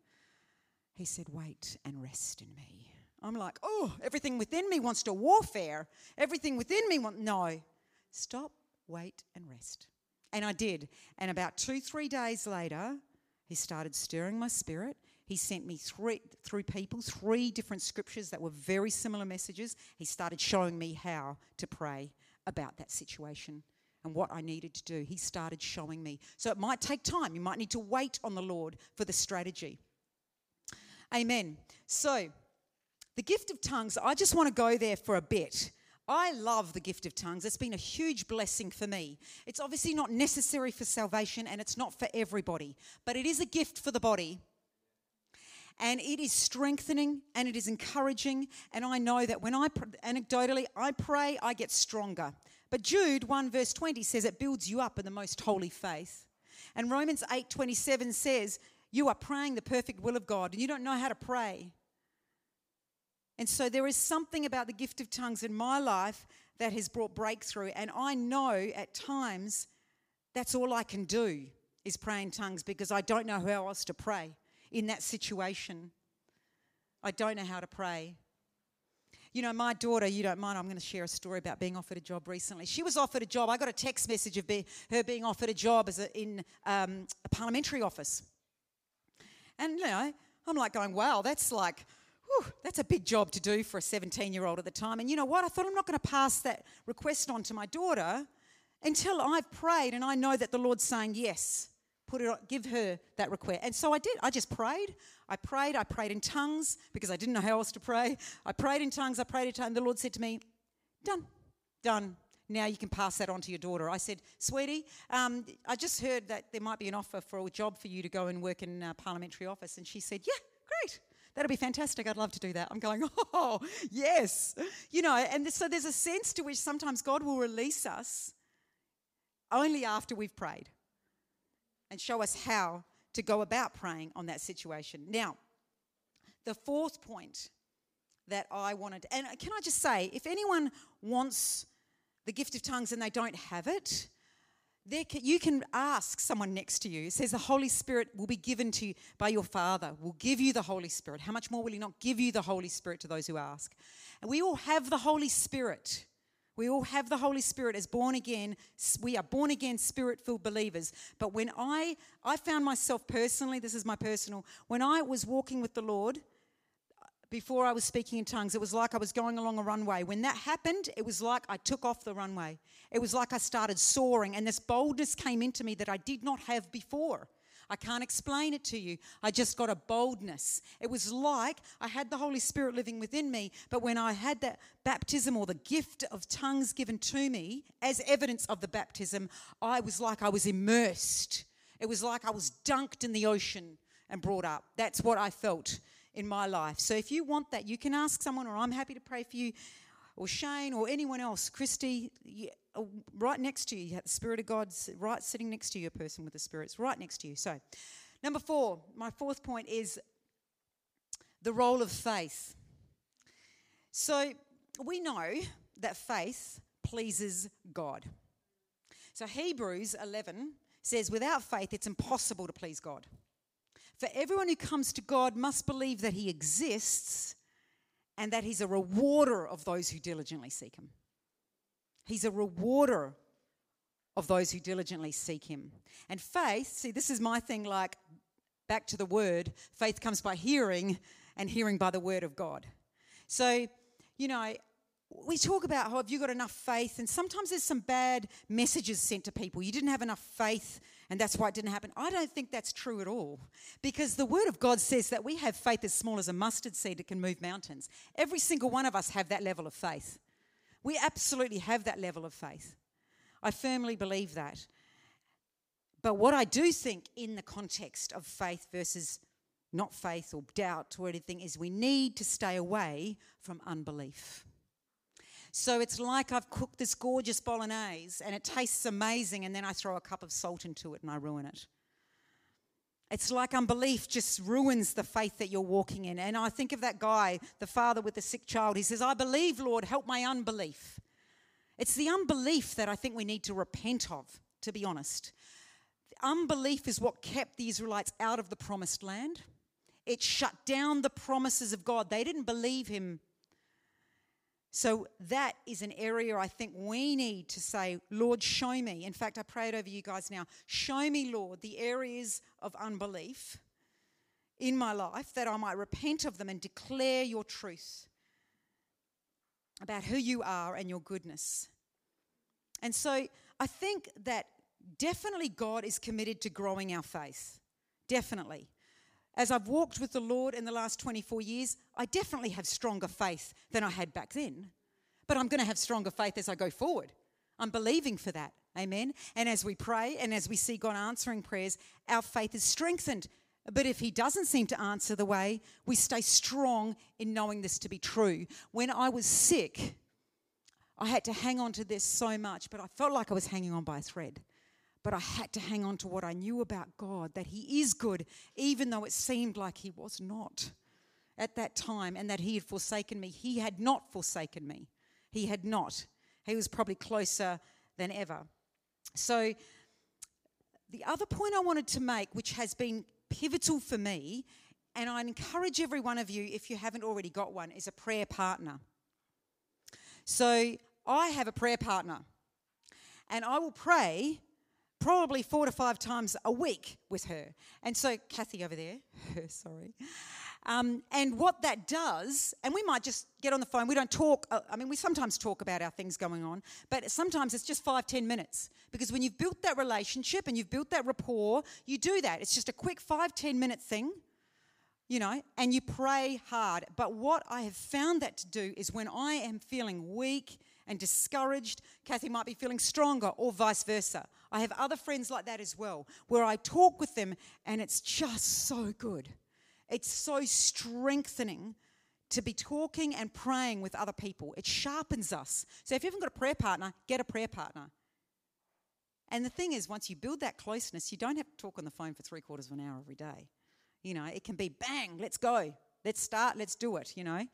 B: He said, Wait and rest in me. I'm like, Oh, everything within me wants to warfare. Everything within me wants. No. Stop, wait, and rest. And I did. And about two, three days later, he started stirring my spirit. He sent me three, through people three different scriptures that were very similar messages. He started showing me how to pray about that situation and what I needed to do. He started showing me. So it might take time. You might need to wait on the Lord for the strategy. Amen. So, the gift of tongues, I just want to go there for a bit I love the gift of tongues. It's been a huge blessing for me. It's obviously not necessary for salvation and it's not for everybody, but it is a gift for the body. And it is strengthening and it is encouraging. And I know that when I, anecdotally, I pray, I get stronger. But Jude 1 verse 20 says it builds you up in the most holy faith. And Romans 8 27 says, You are praying the perfect will of God and you don't know how to pray. And so there is something about the gift of tongues in my life that has brought breakthrough. And I know at times that's all I can do is pray in tongues because I don't know how else to pray in that situation. I don't know how to pray. You know, my daughter, you don't mind, I'm going to share a story about being offered a job recently. She was offered a job. I got a text message of be, her being offered a job as a, in um, a parliamentary office. And, you know, I'm like going, wow, that's like, whew, that's a big job to do for a 17 year old at the time. And you know what? I thought I'm not going to pass that request on to my daughter until I've prayed and I know that the Lord's saying yes. Put it, give her that request. And so I did. I just prayed. I prayed. I prayed in tongues because I didn't know how else to pray. I prayed in tongues. I prayed in tongues. The Lord said to me, Done, done. Now you can pass that on to your daughter. I said, Sweetie, um, I just heard that there might be an offer for a job for you to go and work in a parliamentary office. And she said, Yeah. That'll be fantastic. I'd love to do that. I'm going, oh, yes. You know, and so there's a sense to which sometimes God will release us only after we've prayed and show us how to go about praying on that situation. Now, the fourth point that I wanted, and can I just say, if anyone wants the gift of tongues and they don't have it, can, you can ask someone next to you. It says the Holy Spirit will be given to you by your Father, will give you the Holy Spirit. How much more will He not give you the Holy Spirit to those who ask? And we all have the Holy Spirit. We all have the Holy Spirit as born again. We are born again, spirit filled believers. But when I, I found myself personally, this is my personal, when I was walking with the Lord, before I was speaking in tongues, it was like I was going along a runway. When that happened, it was like I took off the runway. It was like I started soaring, and this boldness came into me that I did not have before. I can't explain it to you. I just got a boldness. It was like I had the Holy Spirit living within me, but when I had that baptism or the gift of tongues given to me as evidence of the baptism, I was like I was immersed. It was like I was dunked in the ocean and brought up. That's what I felt in my life. So if you want that, you can ask someone, or I'm happy to pray for you, or Shane, or anyone else. Christy, uh, right next to you, you have the Spirit of God right sitting next to you, a person with the Spirit's right next to you. So, number four, my fourth point is the role of faith. So, we know that faith pleases God. So, Hebrews 11 says, without faith, it's impossible to please God. For everyone who comes to God must believe that He exists and that He's a rewarder of those who diligently seek Him. He's a rewarder of those who diligently seek Him. And faith, see, this is my thing like back to the word faith comes by hearing, and hearing by the word of God. So, you know, we talk about how have you got enough faith, and sometimes there's some bad messages sent to people. You didn't have enough faith, and that's why it didn't happen. I don't think that's true at all, because the Word of God says that we have faith as small as a mustard seed that can move mountains. Every single one of us have that level of faith. We absolutely have that level of faith. I firmly believe that. But what I do think in the context of faith versus not faith or doubt or anything is we need to stay away from unbelief. So it's like I've cooked this gorgeous bolognese and it tastes amazing, and then I throw a cup of salt into it and I ruin it. It's like unbelief just ruins the faith that you're walking in. And I think of that guy, the father with the sick child. He says, I believe, Lord, help my unbelief. It's the unbelief that I think we need to repent of, to be honest. Unbelief is what kept the Israelites out of the promised land. It shut down the promises of God. They didn't believe him so that is an area I think we need to say, Lord, show me. In fact, I pray it over you guys now. Show me, Lord, the areas of unbelief in my life that I might repent of them and declare your truth about who you are and your goodness. And so I think that definitely God is committed to growing our faith. Definitely as I've walked with the Lord in the last 24 years, I definitely have stronger faith than I had back then. But I'm going to have stronger faith as I go forward. I'm believing for that. Amen. And as we pray and as we see God answering prayers, our faith is strengthened. But if He doesn't seem to answer the way, we stay strong in knowing this to be true. When I was sick, I had to hang on to this so much, but I felt like I was hanging on by a thread. But I had to hang on to what I knew about God that He is good, even though it seemed like He was not at that time and that He had forsaken me. He had not forsaken me. He had not. He was probably closer than ever. So, the other point I wanted to make, which has been pivotal for me, and I encourage every one of you, if you haven't already got one, is a prayer partner. So, I have a prayer partner, and I will pray probably four to five times a week with her. And so, Kathy over there, sorry. Um, and what that does, and we might just get on the phone, we don't talk, uh, I mean, we sometimes talk about our things going on, but sometimes it's just five, ten minutes. Because when you've built that relationship and you've built that rapport, you do that. It's just a quick five, ten minute thing, you know, and you pray hard. But what I have found that to do is when I am feeling weak, and discouraged. Kathy might be feeling stronger, or vice versa. I have other friends like that as well, where I talk with them and it's just so good. It's so strengthening to be talking and praying with other people. It sharpens us. So if you haven't got a prayer partner, get a prayer partner. And the thing is, once you build that closeness, you don't have to talk on the phone for three quarters of an hour every day. You know, it can be bang, let's go, let's start, let's do it, you know.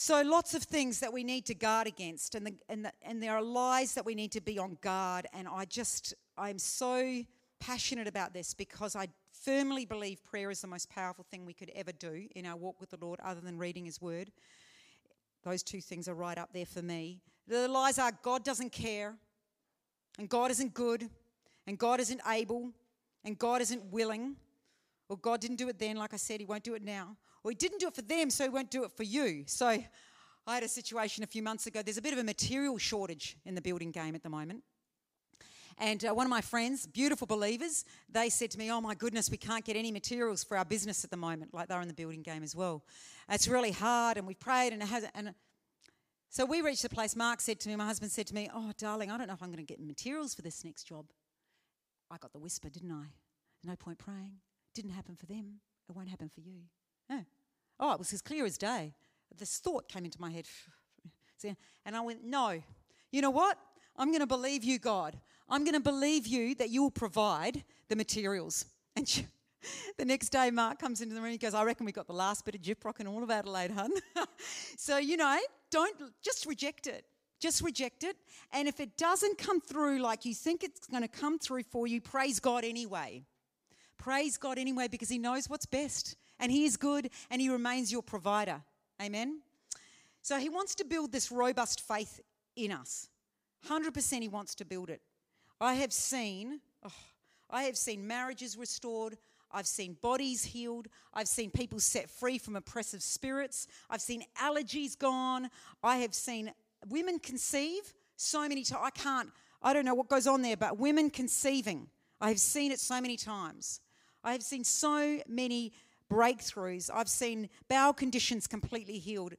B: So, lots of things that we need to guard against, and, the, and, the, and there are lies that we need to be on guard. And I just, I'm so passionate about this because I firmly believe prayer is the most powerful thing we could ever do in our walk with the Lord, other than reading His Word. Those two things are right up there for me. The lies are God doesn't care, and God isn't good, and God isn't able, and God isn't willing, or God didn't do it then, like I said, He won't do it now. He didn't do it for them, so he won't do it for you. So I had a situation a few months ago. There's a bit of a material shortage in the building game at the moment. And uh, one of my friends, beautiful believers, they said to me, Oh my goodness, we can't get any materials for our business at the moment. Like they're in the building game as well. It's really hard, and we prayed, and it hasn't. And so we reached the place. Mark said to me, My husband said to me, Oh, darling, I don't know if I'm going to get materials for this next job. I got the whisper, didn't I? No point praying. Didn't happen for them. It won't happen for you. No. Oh, it was as clear as day. This thought came into my head. And I went, No. You know what? I'm going to believe you, God. I'm going to believe you that you will provide the materials. And she, the next day, Mark comes into the room. He goes, I reckon we got the last bit of Gyprock in all of Adelaide, hun. so, you know, don't just reject it. Just reject it. And if it doesn't come through like you think it's going to come through for you, praise God anyway. Praise God anyway because He knows what's best and He is good and He remains your provider. Amen? So He wants to build this robust faith in us. 100% He wants to build it. I have seen, oh, I have seen marriages restored. I've seen bodies healed. I've seen people set free from oppressive spirits. I've seen allergies gone. I have seen women conceive so many times. I can't, I don't know what goes on there, but women conceiving. I have seen it so many times. I have seen so many breakthroughs. I've seen bowel conditions completely healed,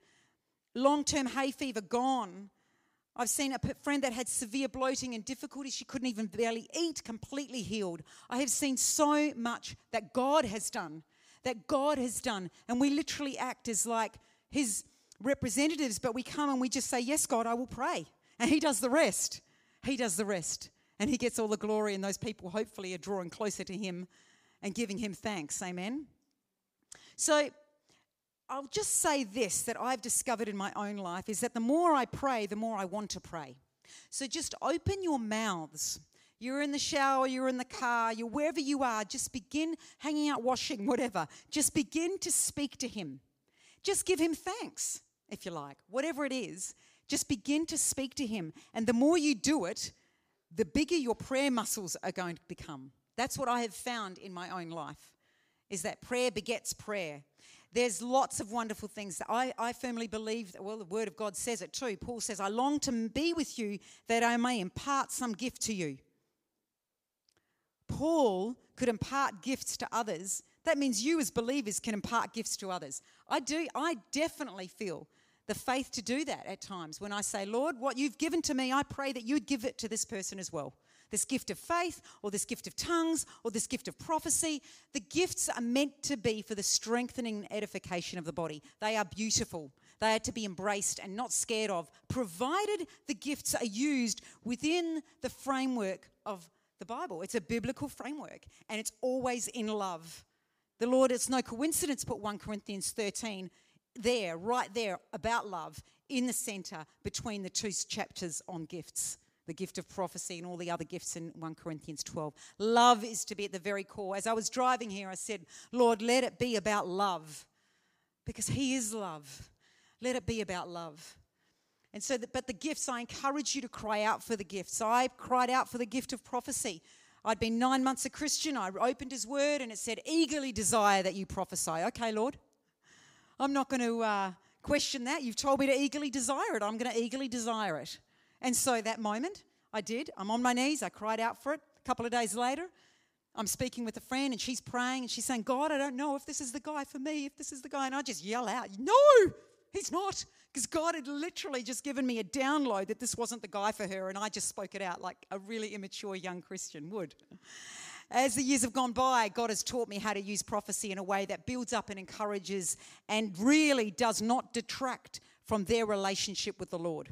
B: long term hay fever gone. I've seen a friend that had severe bloating and difficulty. She couldn't even barely eat, completely healed. I have seen so much that God has done, that God has done. And we literally act as like His representatives, but we come and we just say, Yes, God, I will pray. And He does the rest. He does the rest. And He gets all the glory, and those people hopefully are drawing closer to Him and giving Him thanks. Amen. So I'll just say this that I've discovered in my own life is that the more I pray, the more I want to pray. So just open your mouths. You're in the shower, you're in the car, you're wherever you are, just begin hanging out, washing, whatever. Just begin to speak to Him. Just give Him thanks, if you like, whatever it is. Just begin to speak to Him. And the more you do it, the bigger your prayer muscles are going to become. That's what I have found in my own life is that prayer begets prayer. There's lots of wonderful things that I, I firmly believe that, well, the Word of God says it too. Paul says, I long to be with you that I may impart some gift to you. Paul could impart gifts to others. That means you, as believers, can impart gifts to others. I do, I definitely feel the faith to do that at times when I say, Lord, what you've given to me, I pray that you'd give it to this person as well this gift of faith or this gift of tongues or this gift of prophecy. The gifts are meant to be for the strengthening and edification of the body. They are beautiful. They are to be embraced and not scared of, provided the gifts are used within the framework of the Bible. It's a biblical framework and it's always in love. The Lord, it's no coincidence, put 1 Corinthians 13 there, right there, about love in the center between the two chapters on gifts the gift of prophecy and all the other gifts in 1 Corinthians 12. Love is to be at the very core. As I was driving here, I said, Lord, let it be about love because He is love. Let it be about love. And so, but the gifts, I encourage you to cry out for the gifts. I cried out for the gift of prophecy. I'd been nine months a Christian. I opened His Word and it said, eagerly desire that you prophesy. Okay, Lord. I'm not going to uh, question that. You've told me to eagerly desire it. I'm going to eagerly desire it. And so that moment, I did. I'm on my knees. I cried out for it. A couple of days later, I'm speaking with a friend and she's praying and she's saying, God, I don't know if this is the guy for me, if this is the guy. And I just yell out, No, he's not. Because God had literally just given me a download that this wasn't the guy for her. And I just spoke it out like a really immature young Christian would. as the years have gone by, God has taught me how to use prophecy in a way that builds up and encourages and really does not detract from their relationship with the Lord.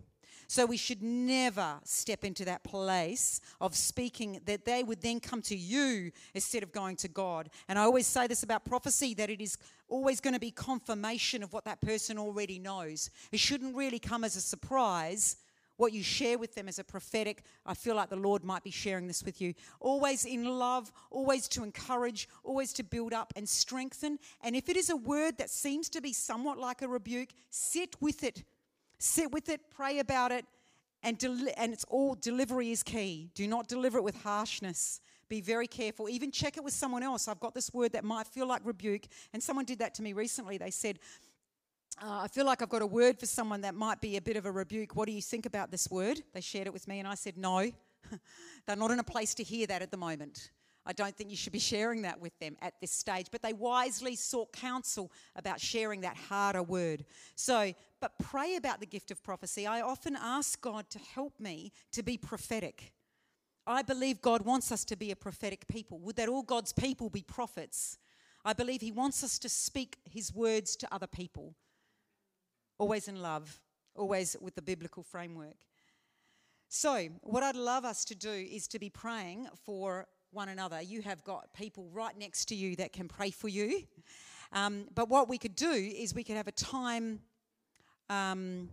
B: So we should never step into that place of speaking that they would then come to you instead of going to God. And I always say this about prophecy that it is always going to be confirmation of what that person already knows. It shouldn't really come as a surprise. What you share with them as a prophetic, I feel like the Lord might be sharing this with you. Always in love, always to encourage, always to build up and strengthen. And if it is a word that seems to be somewhat like a rebuke, sit with it Sit with it, pray about it, and, and it's all delivery is key. Do not deliver it with harshness. Be very careful. Even check it with someone else. I've got this word that might feel like rebuke, and someone did that to me recently. They said, uh, I feel like I've got a word for someone that might be a bit of a rebuke. What do you think about this word? They shared it with me, and I said, No, they're not in a place to hear that at the moment. I don't think you should be sharing that with them at this stage. But they wisely sought counsel about sharing that harder word. So, but pray about the gift of prophecy. I often ask God to help me to be prophetic. I believe God wants us to be a prophetic people. Would that all God's people be prophets? I believe He wants us to speak His words to other people, always in love, always with the biblical framework. So, what I'd love us to do is to be praying for one another. You have got people right next to you that can pray for you. Um, but what we could do is we could have a time, um,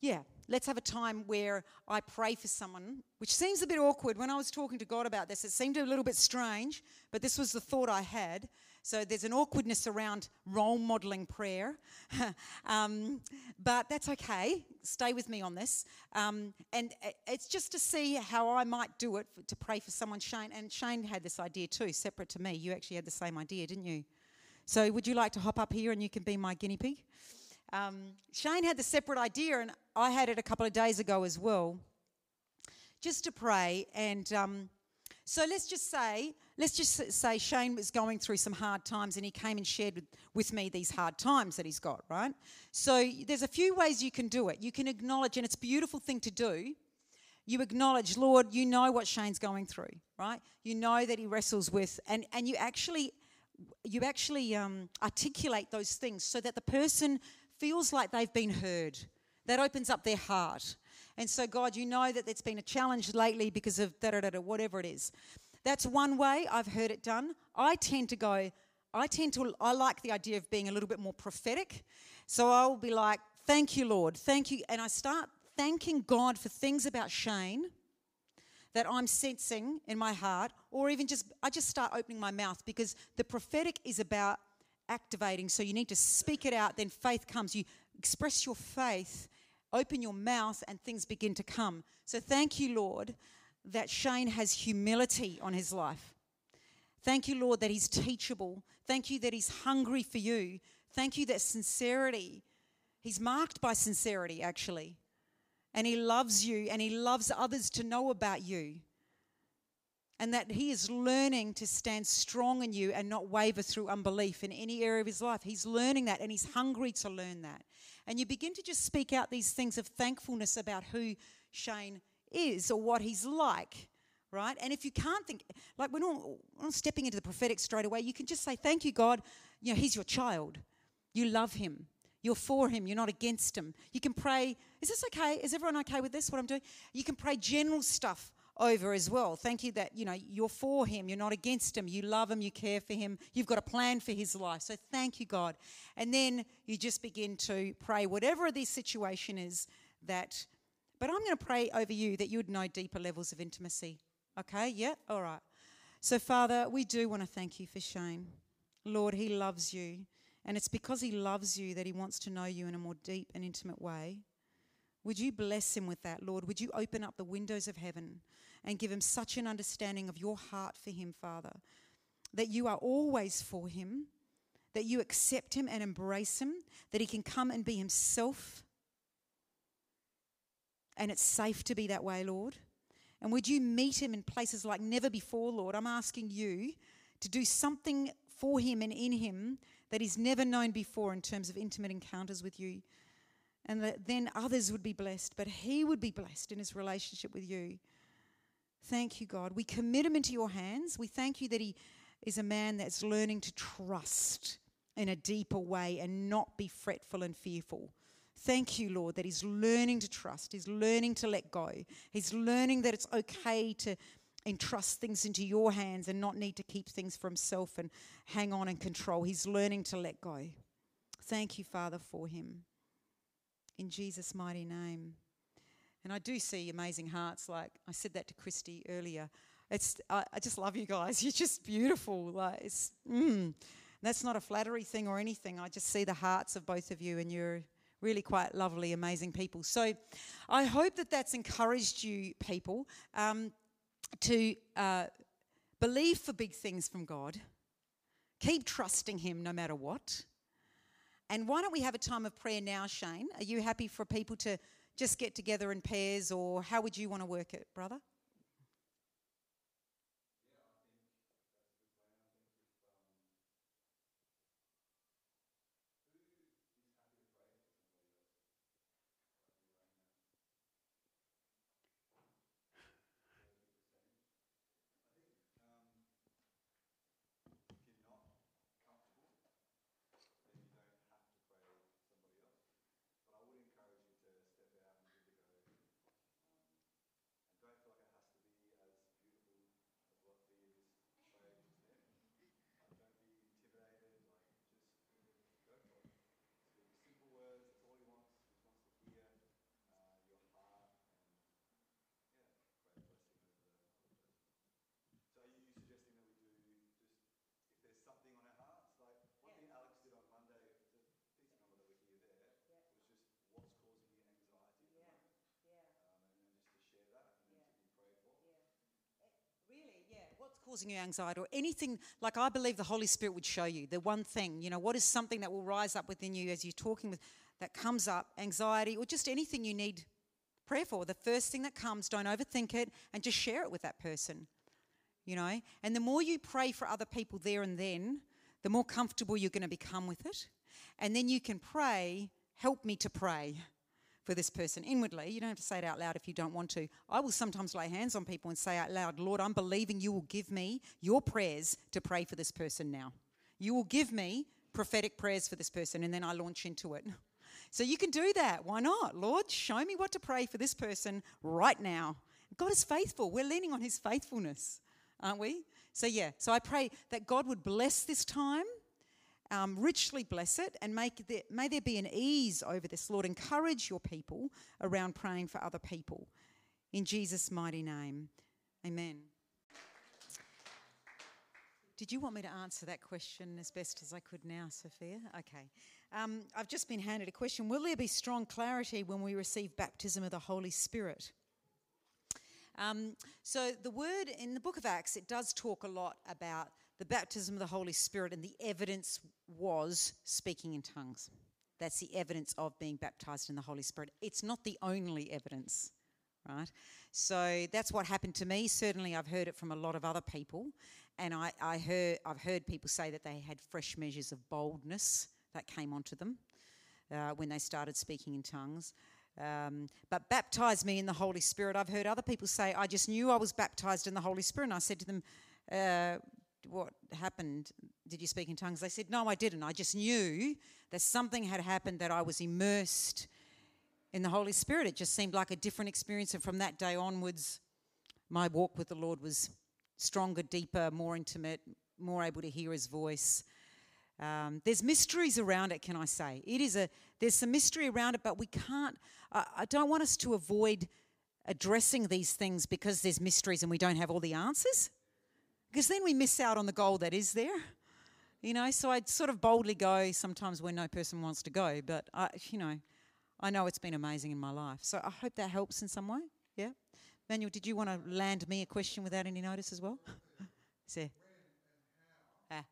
B: yeah, let's have a time where I pray for someone, which seems a bit awkward. When I was talking to God about this, it seemed a little bit strange, but this was the thought I had. So there's an awkwardness around role modeling prayer, um, but that's okay. Stay with me on this. Um, and it's just to see how I might do it for, to pray for someone. Shane and Shane had this idea too, separate to me. You actually had the same idea, didn't you? So would you like to hop up here and you can be my guinea pig? Um, Shane had the separate idea, and I had it a couple of days ago as well, just to pray. And um, so let's just say let's just say Shane was going through some hard times and he came and shared with, with, me these hard times that he's got, right? So there's a few ways you can do it. You can acknowledge, and it's a beautiful thing to do. You acknowledge, Lord, you know what Shane's going through, right? You know that he wrestles with, and, and you actually you actually um, articulate those things so that the person feels like they've been heard. That opens up their heart. And so, God, you know that it's been a challenge lately because of da da da, whatever it is. That's one way I've heard it done. I tend to go, I tend to, I like the idea of being a little bit more prophetic. So I'll be like, thank you, Lord, thank you. And I start thanking God for things about Shane that I'm sensing in my heart, or even just, I just start opening my mouth because the prophetic is about activating. So you need to speak it out, then faith comes. You express your faith, open your mouth, and things begin to come. So thank you, Lord, that Shane has humility on his life. Thank you, Lord, that he's teachable. Thank you that he's hungry for you. Thank you that sincerity, he's marked by sincerity, actually. And he loves you and he loves others to know about you. And that he is learning to stand strong in you and not waver through unbelief in any area of his life. He's learning that and he's hungry to learn that. And you begin to just speak out these things of thankfulness about who Shane is or what he's like, right? And if you can't think, like we're not, we're not stepping into the prophetic straight away, you can just say, Thank you, God. You know, he's your child. You love him. You're for him. You're not against him. You can pray. Is this okay? Is everyone okay with this, what I'm doing? You can pray general stuff over as well. Thank you that, you know, you're for him. You're not against him. You love him. You care for him. You've got a plan for his life. So thank you, God. And then you just begin to pray whatever this situation is that but I'm going to pray over you that you would know deeper levels of intimacy. Okay? Yeah? All right. So, Father, we do want to thank you for Shane. Lord, he loves you. And it's because he loves you that he wants to know you in a more deep and intimate way. Would you bless him with that, Lord? Would you open up the windows of heaven and give him such an understanding of your heart for him, Father, that you are always for him, that you accept him and embrace him, that he can come and be himself and it's safe to be that way, Lord. And would you meet him in places like never before, Lord? I'm asking you to do something for him and in him that he's never known before in terms of intimate encounters with you. And that then others would be blessed, but he would be blessed in his relationship with you. Thank you, God. We commit him into your hands. We thank you that he is a man that's learning to trust in a deeper way and not be fretful and fearful. Thank you, Lord, that he's learning to trust. He's learning to let go. He's learning that it's okay to entrust things into your hands and not need to keep things for himself and hang on and control. He's learning to let go. Thank you, Father, for him. In Jesus' mighty name. And I do see amazing hearts. Like I said that to Christy earlier. It's I, I just love you guys. You're just beautiful. Like it's mm. that's not a flattery thing or anything. I just see the hearts of both of you, and you're really quite lovely, amazing people. So I hope that that's encouraged you, people, um, to uh, believe for big things from God. Keep trusting Him no matter what. And why don't we have a time of prayer now, Shane? Are you happy for people to just get together in pairs, or how would you want to work it, brother? Causing you anxiety or anything, like I believe the Holy Spirit would show you the one thing, you know, what is something that will rise up within you as you're talking with, that comes up, anxiety or just anything you need prayer for. The first thing that comes, don't overthink it and just share it with that person, you know. And the more you pray for other people there and then, the more comfortable you're going to become with it. And then you can pray, help me to pray for this person inwardly. You don't have to say it out loud if you don't want to. I will sometimes lay hands on people and say out loud, Lord, I'm believing you will give me your prayers to pray for this person now. You will give me prophetic prayers for this person, and then I launch into it. So you can do that. Why not? Lord, show me what to pray for this person right now. God is faithful. We're leaning on his faithfulness, aren't we? So, yeah, so I pray that God would bless this time um, richly bless it and make may there be an ease over this, Lord. Encourage your people around praying for other people. In Jesus' mighty name, amen. Did you want me to answer that question as best as I could now, Sophia? Okay. Um, I've just been handed a question Will there be strong clarity when we receive baptism of the Holy Spirit? Um, so, the word in the book of Acts, it does talk a lot about the baptism of the Holy Spirit, and the evidence was speaking in tongues. That's the evidence of being baptized in the Holy Spirit. It's not the only evidence, right? So that's what happened to me. Certainly, I've heard it from a lot of other people, and I, I heard I've heard people say that they had fresh measures of boldness that came onto them uh, when they started speaking in tongues. Um, but baptize me in the Holy Spirit. I've heard other people say, I just knew I was baptized in the Holy Spirit. And I said to them, uh, what happened? Did you speak in tongues? They said, No, I didn't. I just knew that something had happened, that I was immersed in the Holy Spirit. It just seemed like a different experience. And from that day onwards, my walk with the Lord was stronger, deeper, more intimate, more able to hear his voice. Um, there's mysteries around it, can I say? It is a there's some mystery around it, but we can't. I, I don't want us to avoid addressing these things because there's mysteries and we don't have all the answers because then we miss out on the goal that is there. You know, so I'd sort of boldly go sometimes where no person wants to go, but I, you know, I know it's been amazing in my life. So I hope that helps in some way. Yeah. Manuel, did you want to land me a question without any notice as well? See. Ah.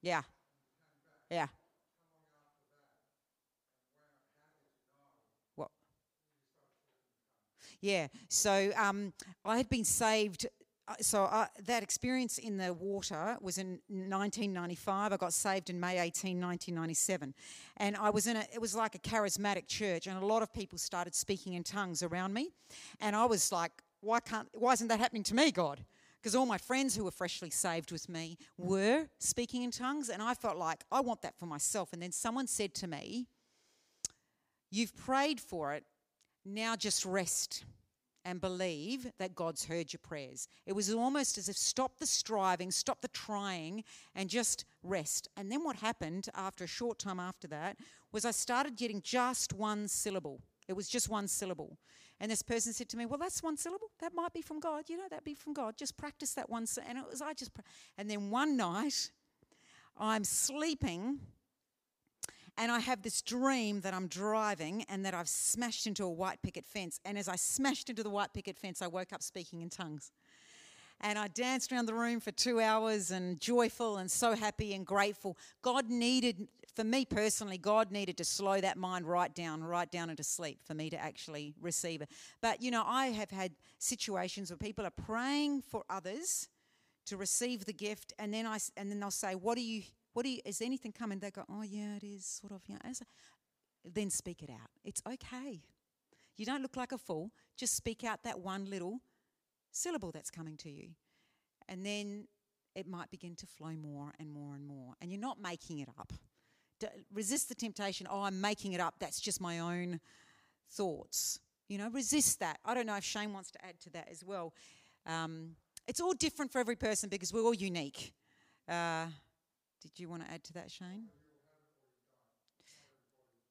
B: Yeah. Yeah. Yeah. So um, I had been saved uh, so uh, that experience in the water was in 1995. I got saved in May 18, 1997, and I was in a. It was like a charismatic church, and a lot of people started speaking in tongues around me, and I was like, "Why can't? Why isn't that happening to me, God?" Because all my friends who were freshly saved with me were speaking in tongues, and I felt like I want that for myself. And then someone said to me, "You've prayed for it. Now just rest." and believe that God's heard your prayers. It was almost as if stop the striving, stop the trying, and just rest. And then what happened after a short time after that was I started getting just one syllable. It was just one syllable. And this person said to me, Well, that's one syllable. That might be from God. You know, that'd be from God. Just practice that one. And it was, I just, and then one night, I'm sleeping and I have this dream that I'm driving and that I've smashed into a white picket fence. And as I smashed into the white picket fence, I woke up speaking in tongues. And I danced around the room for two hours and joyful and so happy and grateful. God needed, for me personally, God needed to slow that mind right down, right down into sleep for me to actually receive it. But, you know, I have had situations where people are praying for others to receive the gift, and then I and then they'll say, "What do you what do you, is anything coming? They go, oh, yeah, it is sort of, yeah. Then speak it out. It's okay. You don't look like a fool. Just speak out that one little syllable that's coming to you. And then it might begin to flow more and more and more. And you're not making it up. resist the temptation, oh, I'm making it up. That's just my own thoughts. You know, resist that. I don't know if Shane wants to add to that as well. Um, it's all different for every person because we're all unique. Uh, did you want to add to that, Shane?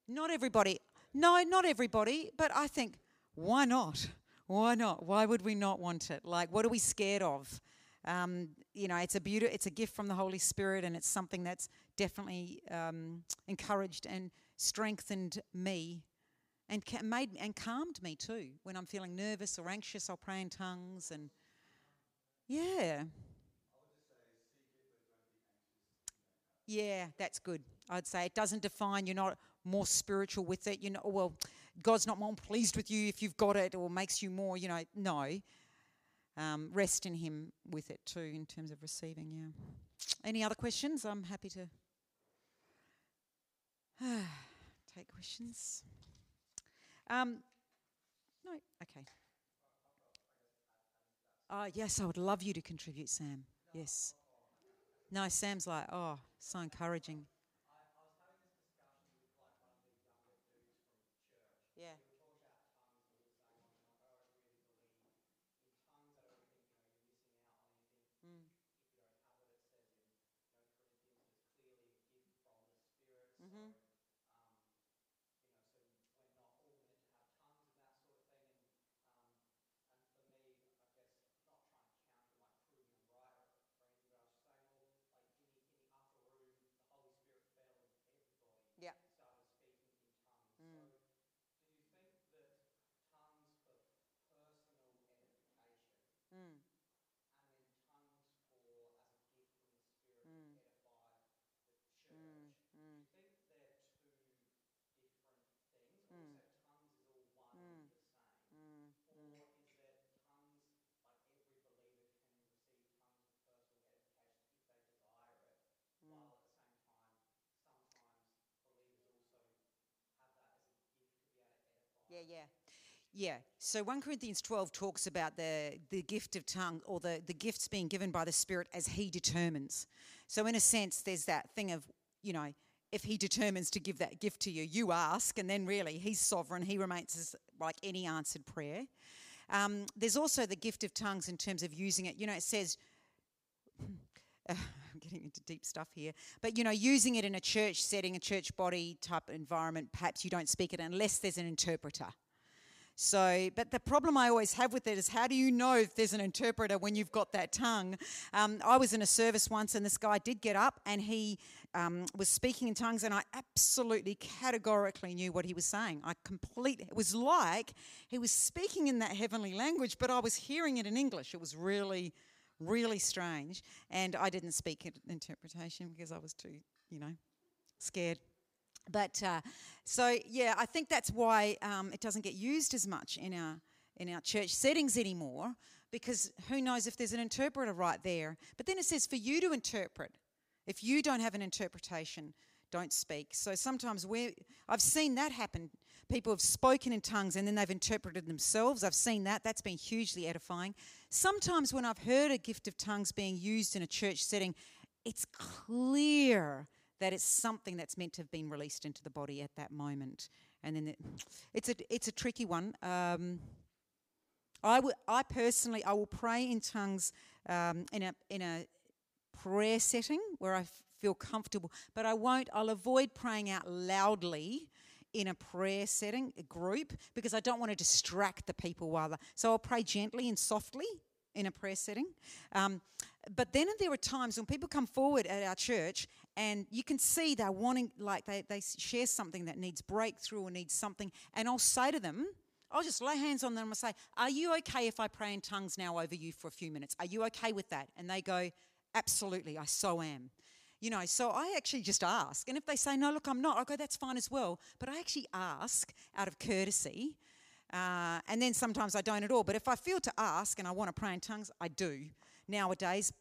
B: Not everybody. No, not everybody. But I think, why not? Why not? Why would we not want it? Like, what are we scared of? Um, you know, it's a beauty. It's a gift from the Holy Spirit, and it's something that's definitely um, encouraged and strengthened me, and ca- made and calmed me too. When I'm feeling nervous or anxious, I'll pray in tongues, and yeah. Yeah, that's good. I'd say it doesn't define you're not more spiritual with it. You know, well, God's not more pleased with you if you've got it or makes you more, you know, no. Um, rest in Him with it too in terms of receiving, yeah. Any other questions? I'm happy to take questions. Um, no, okay. Oh, yes, I would love you to contribute, Sam. Yes. No, Sam's like, oh, so encouraging. Yeah. Mm-hmm. Yeah, yeah. Yeah. So 1 Corinthians 12 talks about the, the gift of tongue or the, the gifts being given by the Spirit as He determines. So, in a sense, there's that thing of, you know, if He determines to give that gift to you, you ask, and then really He's sovereign. He remains as like any answered prayer. Um, there's also the gift of tongues in terms of using it. You know, it says, getting into deep stuff here, but you know, using it in a church setting, a church body type environment, perhaps you don't speak it unless there's an interpreter. So, but the problem I always have with it is how do you know if there's an interpreter when you've got that tongue? Um, I was in a service once and this guy did get up and he um, was speaking in tongues and I absolutely categorically knew what he was saying. I completely, it was like he was speaking in that heavenly language, but I was hearing it in English. It was really, really strange. And I didn't speak interpretation because I was too, you know, scared. But uh, so, yeah, I think that's why um, it doesn't get used as much in our in our church settings anymore because who knows if there's an interpreter right there. But then it says for you to interpret. If you don't have an interpretation, don't speak. So sometimes we I've seen that happen. People have spoken in tongues and then they've interpreted themselves. I've seen that. That's been hugely edifying. Sometimes when I've heard a gift of tongues being used in a church setting, it's clear that it's something that's meant to have been released into the body at that moment. And then it, it's a it's a tricky one. Um, I, w- I personally I will pray in tongues um, in a in a prayer setting where I feel comfortable, but I won't. I'll avoid praying out loudly in a prayer setting, a group, because I don't want to distract the people while. they So I'll pray gently and softly in a prayer setting. Um, but then there are times when people come forward at our church and you can see they're wanting, like they, they share something that needs breakthrough or needs something, and I'll say to them, I'll just lay hands on them and say, Are you okay if I pray in tongues now over you for a few minutes? Are you okay with that? And they go, Absolutely, I so am. You know, so I actually just ask. And if they say, No, look, I'm not, I go, That's fine as well. But I actually ask out of courtesy. Uh, and then sometimes I don't at all. But if I feel to ask and I want to pray in tongues, I do nowadays.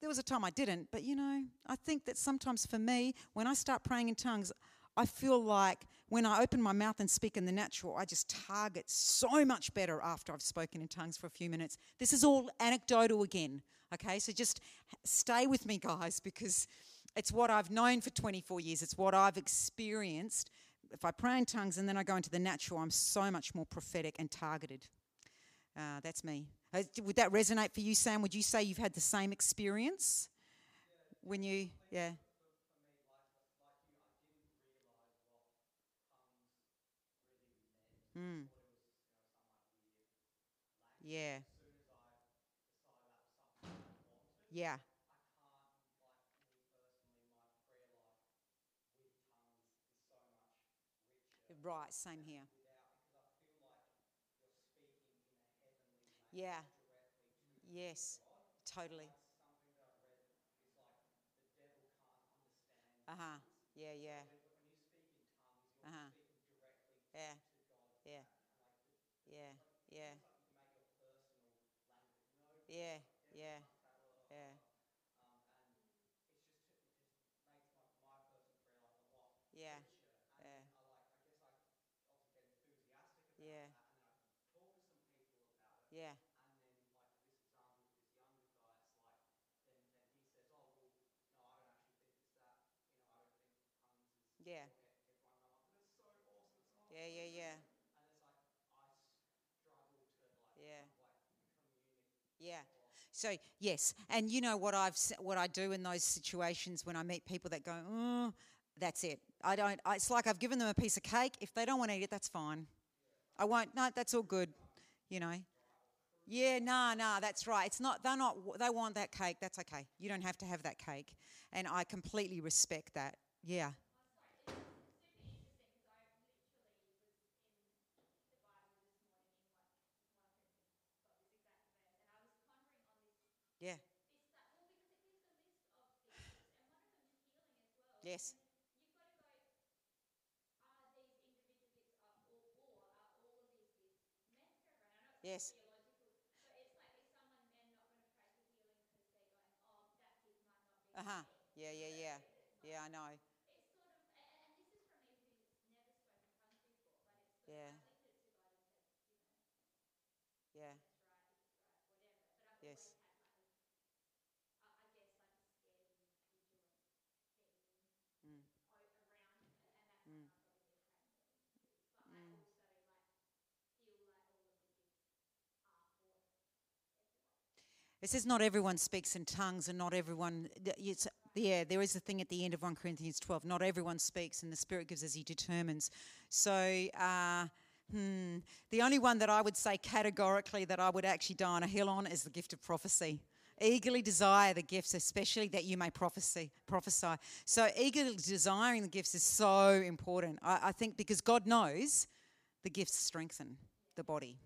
B: There was a time I didn't, but you know, I think that sometimes for me, when I start praying in tongues, I feel like when I open my mouth and speak in the natural, I just target so much better after I've spoken in tongues for a few minutes. This is all anecdotal again, okay? So just stay with me, guys, because it's what I've known for 24 years, it's what I've experienced. If I pray in tongues and then I go into the natural, I'm so much more prophetic and targeted. Uh, that's me. Uh, would that resonate for you, Sam? Would you say you've had the same experience when you, yeah? Mm. Yeah. Yeah. Right, same here. Yeah. Yes, totally. Uh huh. Yeah, yeah. Uh huh. Yeah. Yeah. Yeah. Yeah. Yeah. Yeah. Yeah. Yeah. Yeah. Yeah. Yeah, yeah, yeah. Yeah. Yeah. So yes, and you know what I've what I do in those situations when I meet people that go, oh, that's it. I don't. I, it's like I've given them a piece of cake. If they don't want to eat it, that's fine. I won't. No, that's all good. You know. Yeah, nah, nah, that's right. It's not. They're not. They want that cake. That's okay. You don't have to have that cake, and I completely respect that. Yeah. Yeah. Yes. Yes. Uh huh. Yeah, yeah, yeah. Yeah, I know. Yeah. Yeah. Yes. It says not everyone speaks in tongues and not everyone, yeah, there is a thing at the end of 1 Corinthians 12. Not everyone speaks and the Spirit gives as He determines. So, uh, hmm, the only one that I would say categorically that I would actually die on a hill on is the gift of prophecy. Eagerly desire the gifts, especially that you may prophecy. prophesy. So, eagerly desiring the gifts is so important. I, I think because God knows the gifts strengthen the body.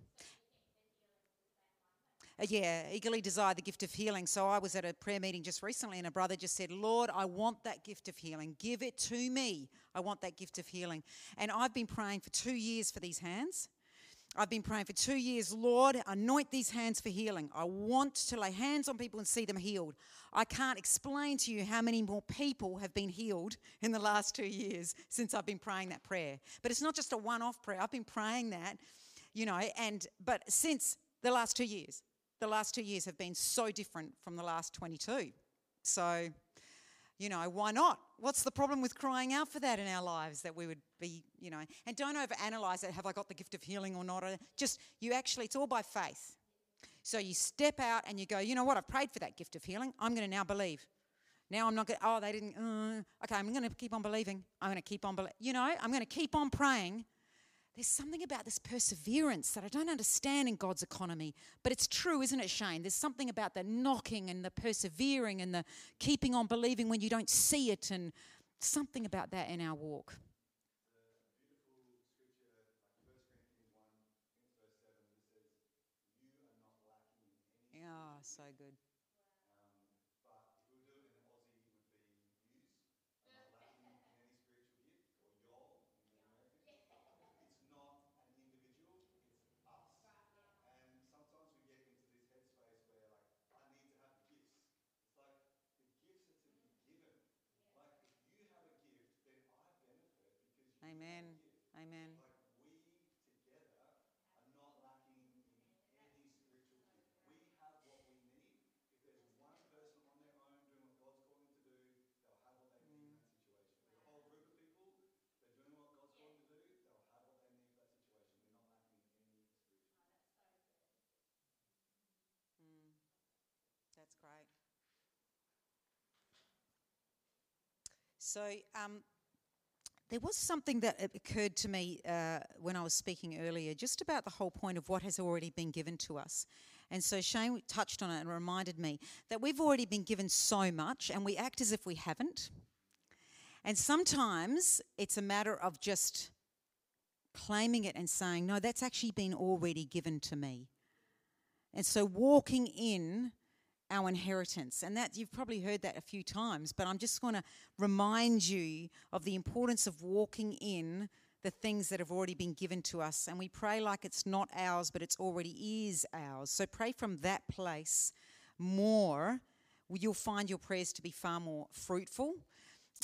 B: Uh, yeah, eagerly desire the gift of healing. So I was at a prayer meeting just recently, and a brother just said, Lord, I want that gift of healing. Give it to me. I want that gift of healing. And I've been praying for two years for these hands. I've been praying for two years, Lord, anoint these hands for healing. I want to lay hands on people and see them healed. I can't explain to you how many more people have been healed in the last two years since I've been praying that prayer. But it's not just a one off prayer. I've been praying that, you know, and but since the last two years, the last two years have been so different from the last 22. So, you know, why not? What's the problem with crying out for that in our lives that we would be, you know, and don't overanalyze it. Have I got the gift of healing or not? Just, you actually, it's all by faith. So you step out and you go, you know what? I've prayed for that gift of healing. I'm going to now believe. Now I'm not going to, oh, they didn't, uh, okay, I'm going to keep on believing. I'm going to keep on believing. You know, I'm going to keep on praying there's something about this perseverance that I don't understand in God's economy, but it's true, isn't it, Shane? There's something about the knocking and the persevering and the keeping on believing when you don't see it, and something about that in our walk. Yeah, so good. Amen. Amen.
A: Like we together are not lacking in any spiritual gift. We have what we need. If there's one person on their own doing what God's calling them to do, they'll have what they need in that situation. With a whole group of people, they're doing what God's calling them to do, they'll have what they need for that situation. We're not lacking in any spiritual gift.
B: Mm. That's great. So, um, there was something that occurred to me uh, when I was speaking earlier, just about the whole point of what has already been given to us. And so Shane touched on it and reminded me that we've already been given so much and we act as if we haven't. And sometimes it's a matter of just claiming it and saying, no, that's actually been already given to me. And so walking in our inheritance. And that you've probably heard that a few times, but I'm just going to remind you of the importance of walking in the things that have already been given to us. And we pray like it's not ours, but it's already is ours. So pray from that place more. You'll find your prayers to be far more fruitful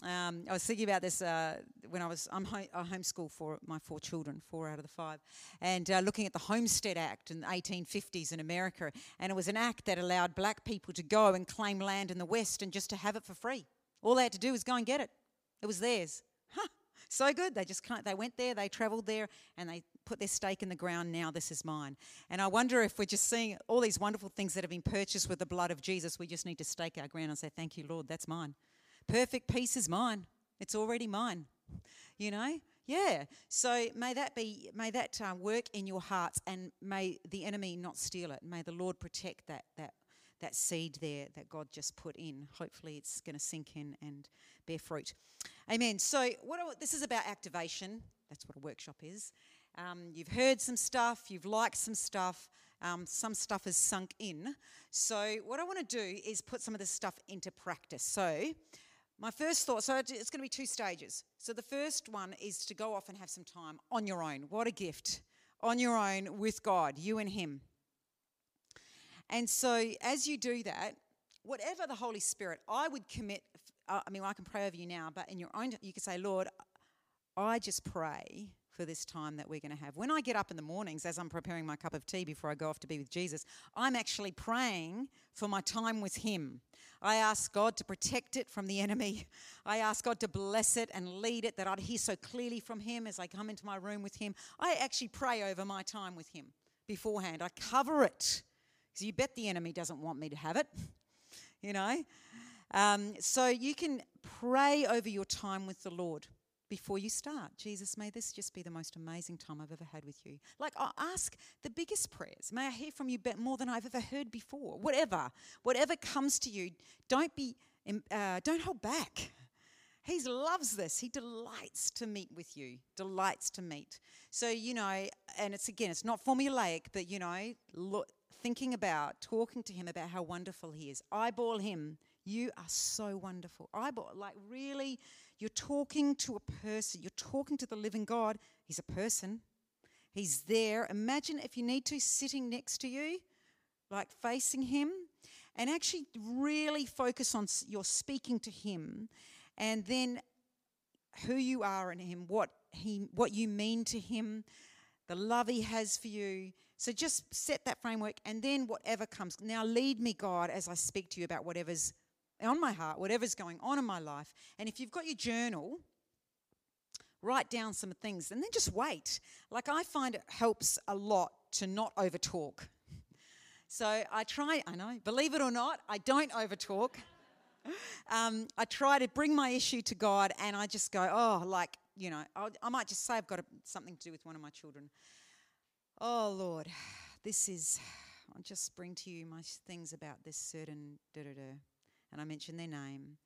B: um, I was thinking about this uh, when I was I'm home, I homeschool for my four children, four out of the five, and uh, looking at the Homestead Act in the 1850s in America, and it was an act that allowed black people to go and claim land in the West and just to have it for free. All they had to do was go and get it. It was theirs. Huh, so good. They just they went there, they travelled there, and they put their stake in the ground. Now this is mine. And I wonder if we're just seeing all these wonderful things that have been purchased with the blood of Jesus. We just need to stake our ground and say, "Thank you, Lord. That's mine." Perfect peace is mine. It's already mine. You know? Yeah. So may that be, may that uh, work in your hearts, and may the enemy not steal it. May the Lord protect that that that seed there that God just put in. Hopefully, it's going to sink in and bear fruit. Amen. So, what this is about activation. That's what a workshop is. Um, you've heard some stuff. You've liked some stuff. Um, some stuff has sunk in. So, what I want to do is put some of this stuff into practice. So, my first thought so it's going to be two stages. So the first one is to go off and have some time on your own. What a gift. On your own with God, you and Him. And so as you do that, whatever the Holy Spirit, I would commit. Uh, I mean, I can pray over you now, but in your own, you could say, Lord, I just pray for this time that we're going to have. When I get up in the mornings, as I'm preparing my cup of tea before I go off to be with Jesus, I'm actually praying for my time with Him. I ask God to protect it from the enemy. I ask God to bless it and lead it, that I'd hear so clearly from Him as I come into my room with Him. I actually pray over my time with Him beforehand. I cover it because you bet the enemy doesn't want me to have it, you know. Um, so you can pray over your time with the Lord before you start. Jesus, may this just be the most amazing time I've ever had with you. Like, I'll ask the biggest prayers. May I hear from you more than I've ever heard before. Whatever, whatever comes to you, don't be, uh, don't hold back. He loves this. He delights to meet with you, delights to meet. So, you know, and it's again, it's not formulaic, but, you know, look, thinking about, talking to him about how wonderful he is. Eyeball him. You are so wonderful. Eyeball, like really you're talking to a person, you're talking to the living God. He's a person. He's there. Imagine if you need to, sitting next to you, like facing Him, and actually really focus on your speaking to Him, and then who you are in Him, what He, what you mean to Him, the love He has for you. So just set that framework, and then whatever comes. Now lead me, God, as I speak to you about whatever's on my heart, whatever's going on in my life. And if you've got your journal, write down some things and then just wait. Like I find it helps a lot to not overtalk. So I try, I know, believe it or not, I don't overtalk. Um, I try to bring my issue to God and I just go, oh, like, you know, I'll, I might just say I've got a, something to do with one of my children. Oh, Lord, this is, I'll just bring to you my things about this certain da da da. And I mention their name.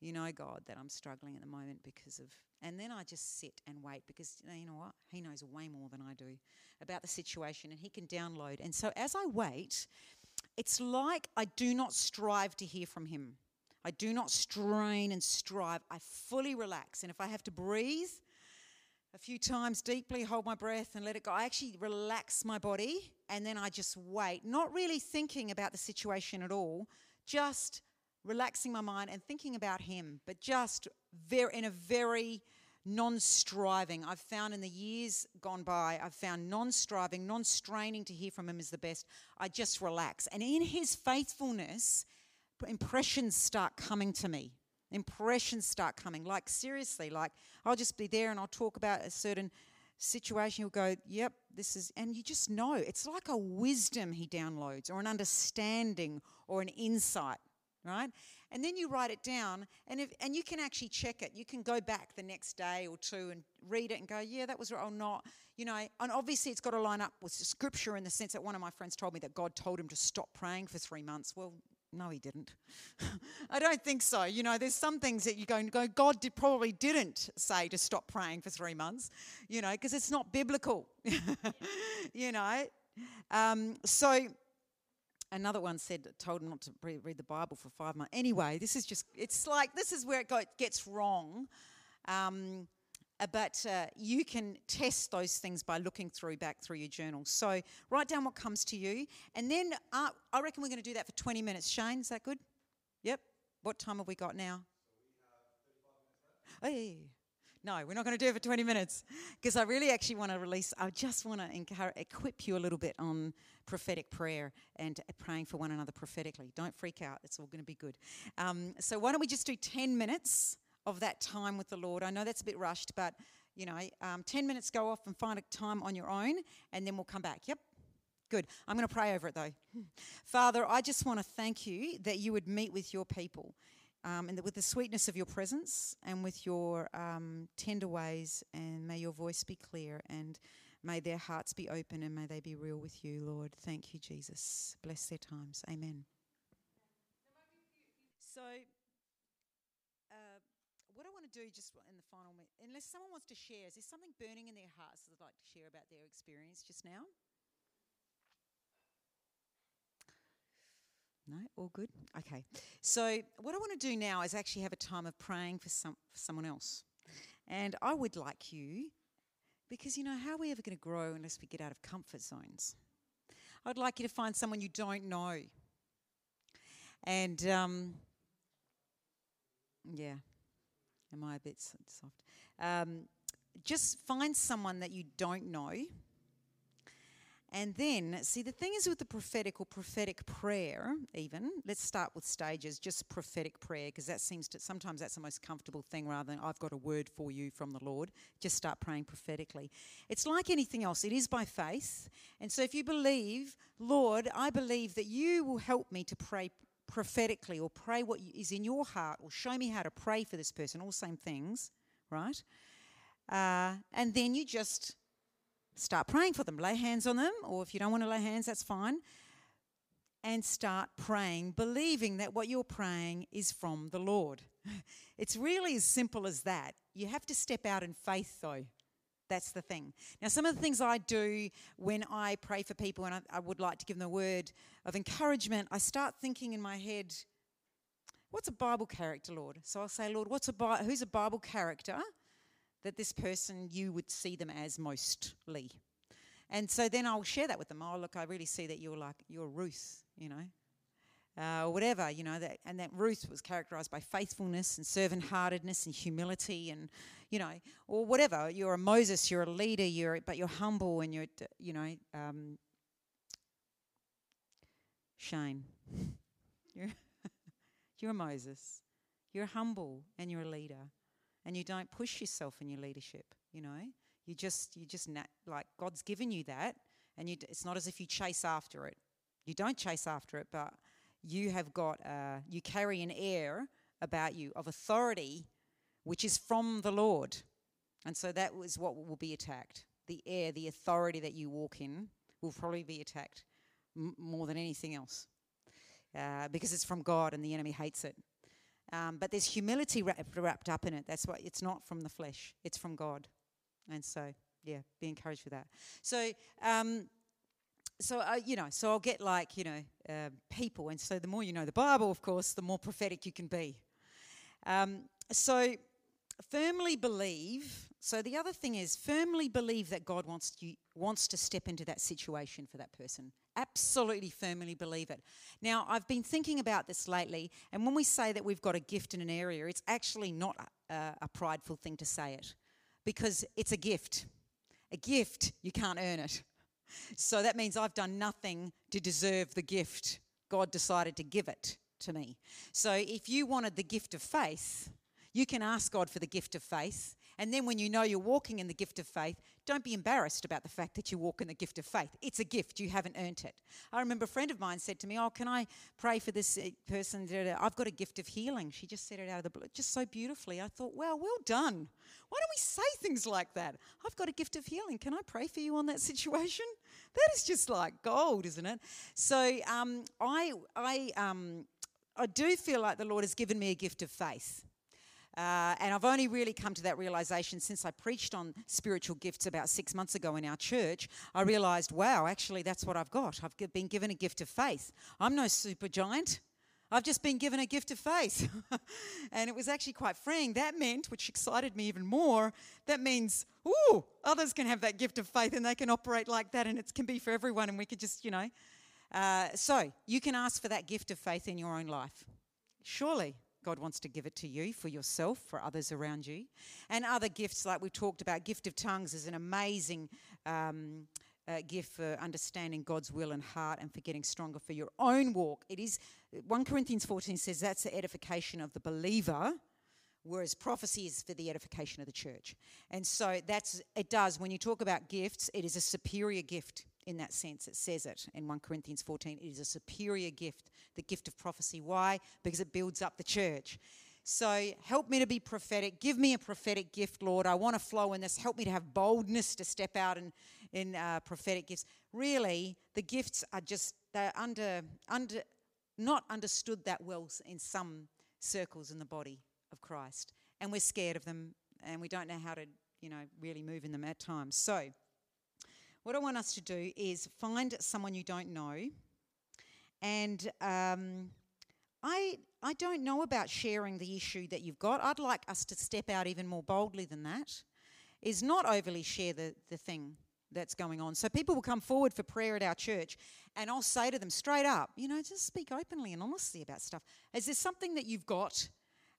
B: You know, God, that I'm struggling at the moment because of. And then I just sit and wait because you know what? He knows way more than I do about the situation and he can download. And so as I wait, it's like I do not strive to hear from him. I do not strain and strive. I fully relax. And if I have to breathe a few times deeply, hold my breath and let it go, I actually relax my body and then I just wait, not really thinking about the situation at all, just relaxing my mind and thinking about him, but just very in a very non-striving. I've found in the years gone by, I've found non-striving, non-straining to hear from him is the best. I just relax. And in his faithfulness, impressions start coming to me. Impressions start coming. Like seriously, like I'll just be there and I'll talk about a certain situation. He'll go, yep, this is, and you just know. It's like a wisdom he downloads or an understanding or an insight right? And then you write it down, and if and you can actually check it. You can go back the next day or two and read it and go, yeah, that was right or not. You know, and obviously it's got to line up with scripture in the sense that one of my friends told me that God told him to stop praying for three months. Well, no, he didn't. I don't think so. You know, there's some things that you go and go, God did, probably didn't say to stop praying for three months, you know, because it's not biblical. you know. Um, so another one said told him not to read the bible for five months. Anyway this is just it's like this is where it gets wrong. Um, uh, but uh, you can test those things by looking through back through your journal. So write down what comes to you. And then uh, i reckon we're going to do that for 20 minutes. Shane is that good? Yep. What time have we got now? Oh, yeah. No, we're not going to do it for 20 minutes because I really actually want to release, I just want to equip you a little bit on prophetic prayer and praying for one another prophetically. Don't freak out, it's all going to be good. Um, so, why don't we just do 10 minutes of that time with the Lord? I know that's a bit rushed, but you know, um, 10 minutes go off and find a time on your own, and then we'll come back. Yep. Good. I'm going to pray over it though. Father, I just want to thank you that you would meet with your people um, and with the sweetness of your presence and with your um, tender ways, and may your voice be clear, and may their hearts be open, and may they be real with you, Lord. Thank you, Jesus. Bless their times. Amen. So, uh, what I want to do just in the final minute, unless someone wants to share, is there something burning in their hearts that they'd like to share about their experience just now? No, all good. Okay. So what I want to do now is actually have a time of praying for some for someone else, and I would like you, because you know how are we ever going to grow unless we get out of comfort zones? I'd like you to find someone you don't know, and um, yeah, am I a bit soft? Um, just find someone that you don't know and then, see, the thing is with the prophetic or prophetic prayer, even, let's start with stages, just prophetic prayer, because that seems to, sometimes that's the most comfortable thing rather than I've got a word for you from the Lord. Just start praying prophetically. It's like anything else, it is by faith. And so if you believe, Lord, I believe that you will help me to pray prophetically or pray what is in your heart or show me how to pray for this person, all same things, right? Uh, and then you just start praying for them. Lay hands on them, or if you don't want to lay hands, that's fine. And start praying, believing that what you're praying is from the Lord. It's really as simple as that. You have to step out in faith, though. That's the thing. Now, some of the things I do when I pray for people and I, I would like to give them a word of encouragement, I start thinking in my head, what's a Bible character, Lord? So I'll say, Lord, what's a who's a Bible character that this person you would see them as mostly. And so then I'll share that with them. Oh, look, I really see that you're like, you're Ruth, you know, uh, or whatever, you know, that, and that Ruth was characterized by faithfulness and servant heartedness and humility and, you know, or whatever. You're a Moses, you're a leader, you're, but you're humble and you're, you know, um, Shane, you're, you're a Moses, you're humble and you're a leader and you don't push yourself in your leadership, you know. You just, you just, nat- like, God's given you that and you, it's not as if you chase after it. You don't chase after it, but you have got, uh, you carry an air about you of authority which is from the Lord. And so that was what will be attacked. The air, the authority that you walk in will probably be attacked m- more than anything else uh, because it's from God and the enemy hates it. Um, but there's humility wrapped, wrapped up in it. That's why it's not from the flesh, it's from God. And so, yeah, be encouraged with that. So, um, so uh, you know, so I'll get like you know uh, people, and so the more you know the Bible, of course, the more prophetic you can be. Um, so firmly believe. So the other thing is firmly believe that God wants you wants to step into that situation for that person. Absolutely firmly believe it. Now I've been thinking about this lately, and when we say that we've got a gift in an area, it's actually not a, a prideful thing to say it, because it's a gift. A gift you can't earn it. So that means I've done nothing to deserve the gift. God decided to give it to me. So if you wanted the gift of faith, you can ask God for the gift of faith. And then when you know you're walking in the gift of faith, don't be embarrassed about the fact that you walk in the gift of faith. It's a gift, you haven't earned it. I remember a friend of mine said to me, Oh, can I pray for this uh, person? I've got a gift of healing. She just said it out of the blue, just so beautifully. I thought, Well, well done. Why don't we say things like that? I've got a gift of healing. Can I pray for you on that situation? That is just like gold, isn't it? So um, I, I, um, I do feel like the Lord has given me a gift of faith. Uh, and I've only really come to that realization since I preached on spiritual gifts about six months ago in our church. I realized, wow, actually, that's what I've got. I've been given a gift of faith. I'm no super giant. I've just been given a gift of faith. and it was actually quite freeing. That meant, which excited me even more, that means, ooh, others can have that gift of faith and they can operate like that and it can be for everyone and we could just, you know. Uh, so you can ask for that gift of faith in your own life. Surely God wants to give it to you for yourself, for others around you. And other gifts, like we talked about, gift of tongues is an amazing um, uh, gift for understanding God's will and heart and for getting stronger for your own walk. It is, 1 Corinthians 14 says that's the edification of the believer whereas prophecy is for the edification of the church. And so that's it does when you talk about gifts, it is a superior gift in that sense. It says it in 1 Corinthians 14. It is a superior gift, the gift of prophecy. Why? Because it builds up the church. So help me to be prophetic. Give me a prophetic gift, Lord. I want to flow in this. Help me to have boldness to step out in, in uh, prophetic gifts. Really, the gifts are just, they're under, under, not understood that well in some circles in the body of Christ. And we're scared of them and we don't know how to, you know, really move in them at times. So, what I want us to do is find someone you don't know. And um, I, I don't know about sharing the issue that you've got. I'd like us to step out even more boldly than that, is not overly share the, the thing that's going on. So people will come forward for prayer at our church, and I'll say to them straight up, you know, just speak openly and honestly about stuff. Is there something that you've got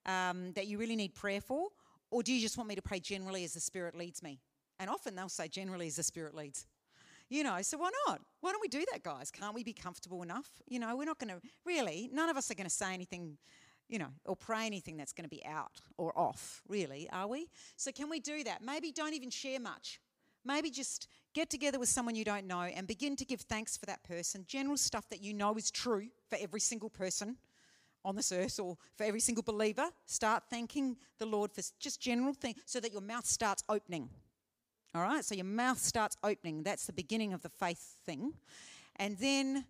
B: um, that you really need prayer for? Or do you just want me to pray generally as the Spirit leads me? And often they'll say generally as the Spirit leads. You know, so why not? Why don't we do that, guys? Can't we be comfortable enough? You know, we're not going to really, none of us are going to say anything, you know, or pray anything that's going to be out or off, really, are we? So can we do that? Maybe don't even share much. Maybe just get together with someone you don't know and begin to give thanks for that person. General stuff that you know is true for every single person on this earth or for every single believer. Start thanking the Lord for just general things so that your mouth starts opening. All right, so your mouth starts opening. That's the beginning of the faith thing. And then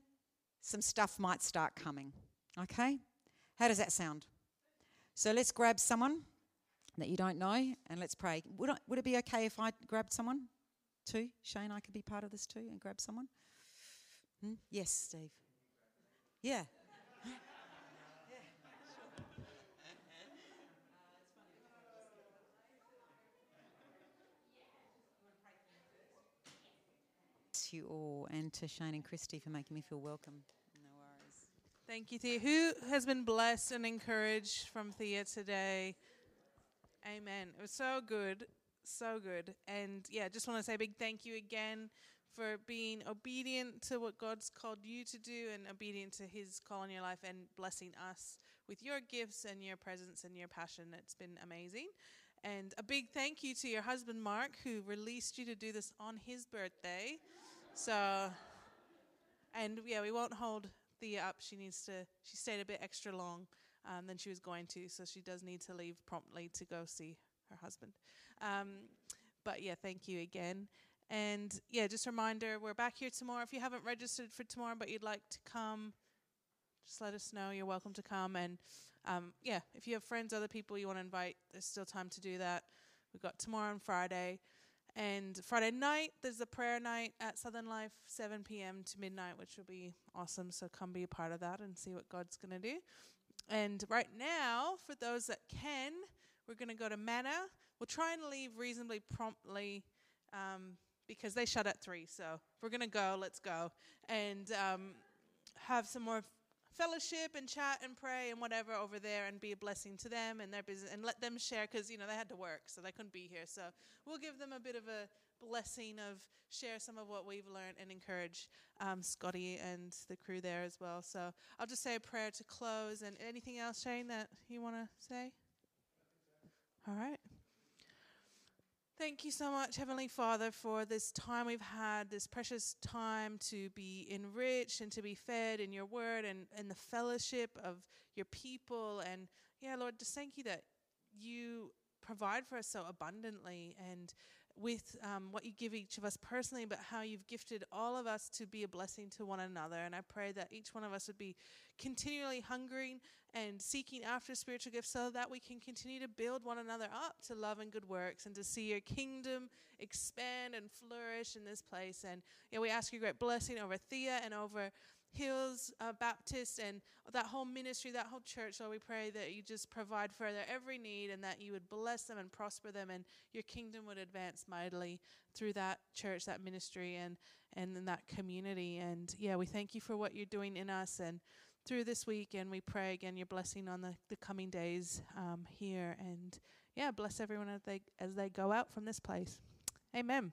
B: some stuff might start coming. Okay? How does that sound? So let's grab someone that you don't know and let's pray. Would, I, would it be okay if I grabbed someone too? Shane, I could be part of this too and grab someone? Hmm? Yes, Steve. Yeah. You all, and to Shane and Christy for making me feel welcome. No worries.
C: Thank you, Thea. Who has been blessed and encouraged from Thea today? Amen. It was so good, so good. And yeah, just want to say a big thank you again for being obedient to what God's called you to do and obedient to His call in your life and blessing us with your gifts and your presence and your passion. It's been amazing. And a big thank you to your husband, Mark, who released you to do this on his birthday. So, and yeah, we won't hold Thea up. She needs to, she stayed a bit extra long um, than she was going to, so she does need to leave promptly to go see her husband. Um, but yeah, thank you again. And yeah, just a reminder, we're back here tomorrow. If you haven't registered for tomorrow but you'd like to come, just let us know. You're welcome to come. And um, yeah, if you have friends, other people you want to invite, there's still time to do that. We've got tomorrow and Friday. And Friday night, there's a prayer night at Southern Life, 7 p.m. to midnight, which will be awesome. So come be a part of that and see what God's going to do. And right now, for those that can, we're going to go to Manor. We'll try and leave reasonably promptly um, because they shut at 3. So if we're going to go, let's go. And um, have some more fellowship and chat and pray and whatever over there and be a blessing to them and their business and let them share because you know they had to work so they couldn't be here. So we'll give them a bit of a blessing of share some of what we've learned and encourage um, scotty and the crew there as well. So i'll just say a prayer to close and anything else shane that you want to say? All right Thank you so much, Heavenly Father, for this time we've had, this precious time to be enriched and to be fed in your word and, and the fellowship of your people. And yeah, Lord, just thank you that you provide for us so abundantly and with um, what you give each of us personally, but how you've gifted all of us to be a blessing to one another. And I pray that each one of us would be continually hungering and seeking after spiritual gifts so that we can continue to build one another up to love and good works and to see your kingdom expand and flourish in this place. And we ask your great blessing over Thea and over Hills uh, Baptist and that whole ministry, that whole church, Lord, we pray that you just provide for their every need and that you would bless them and prosper them and your kingdom would advance mightily through that church, that ministry, and, and in that community. And yeah, we thank you for what you're doing in us and through this week. And we pray again your blessing on the, the coming days um, here. And yeah, bless everyone as they, as they go out from this place. Amen.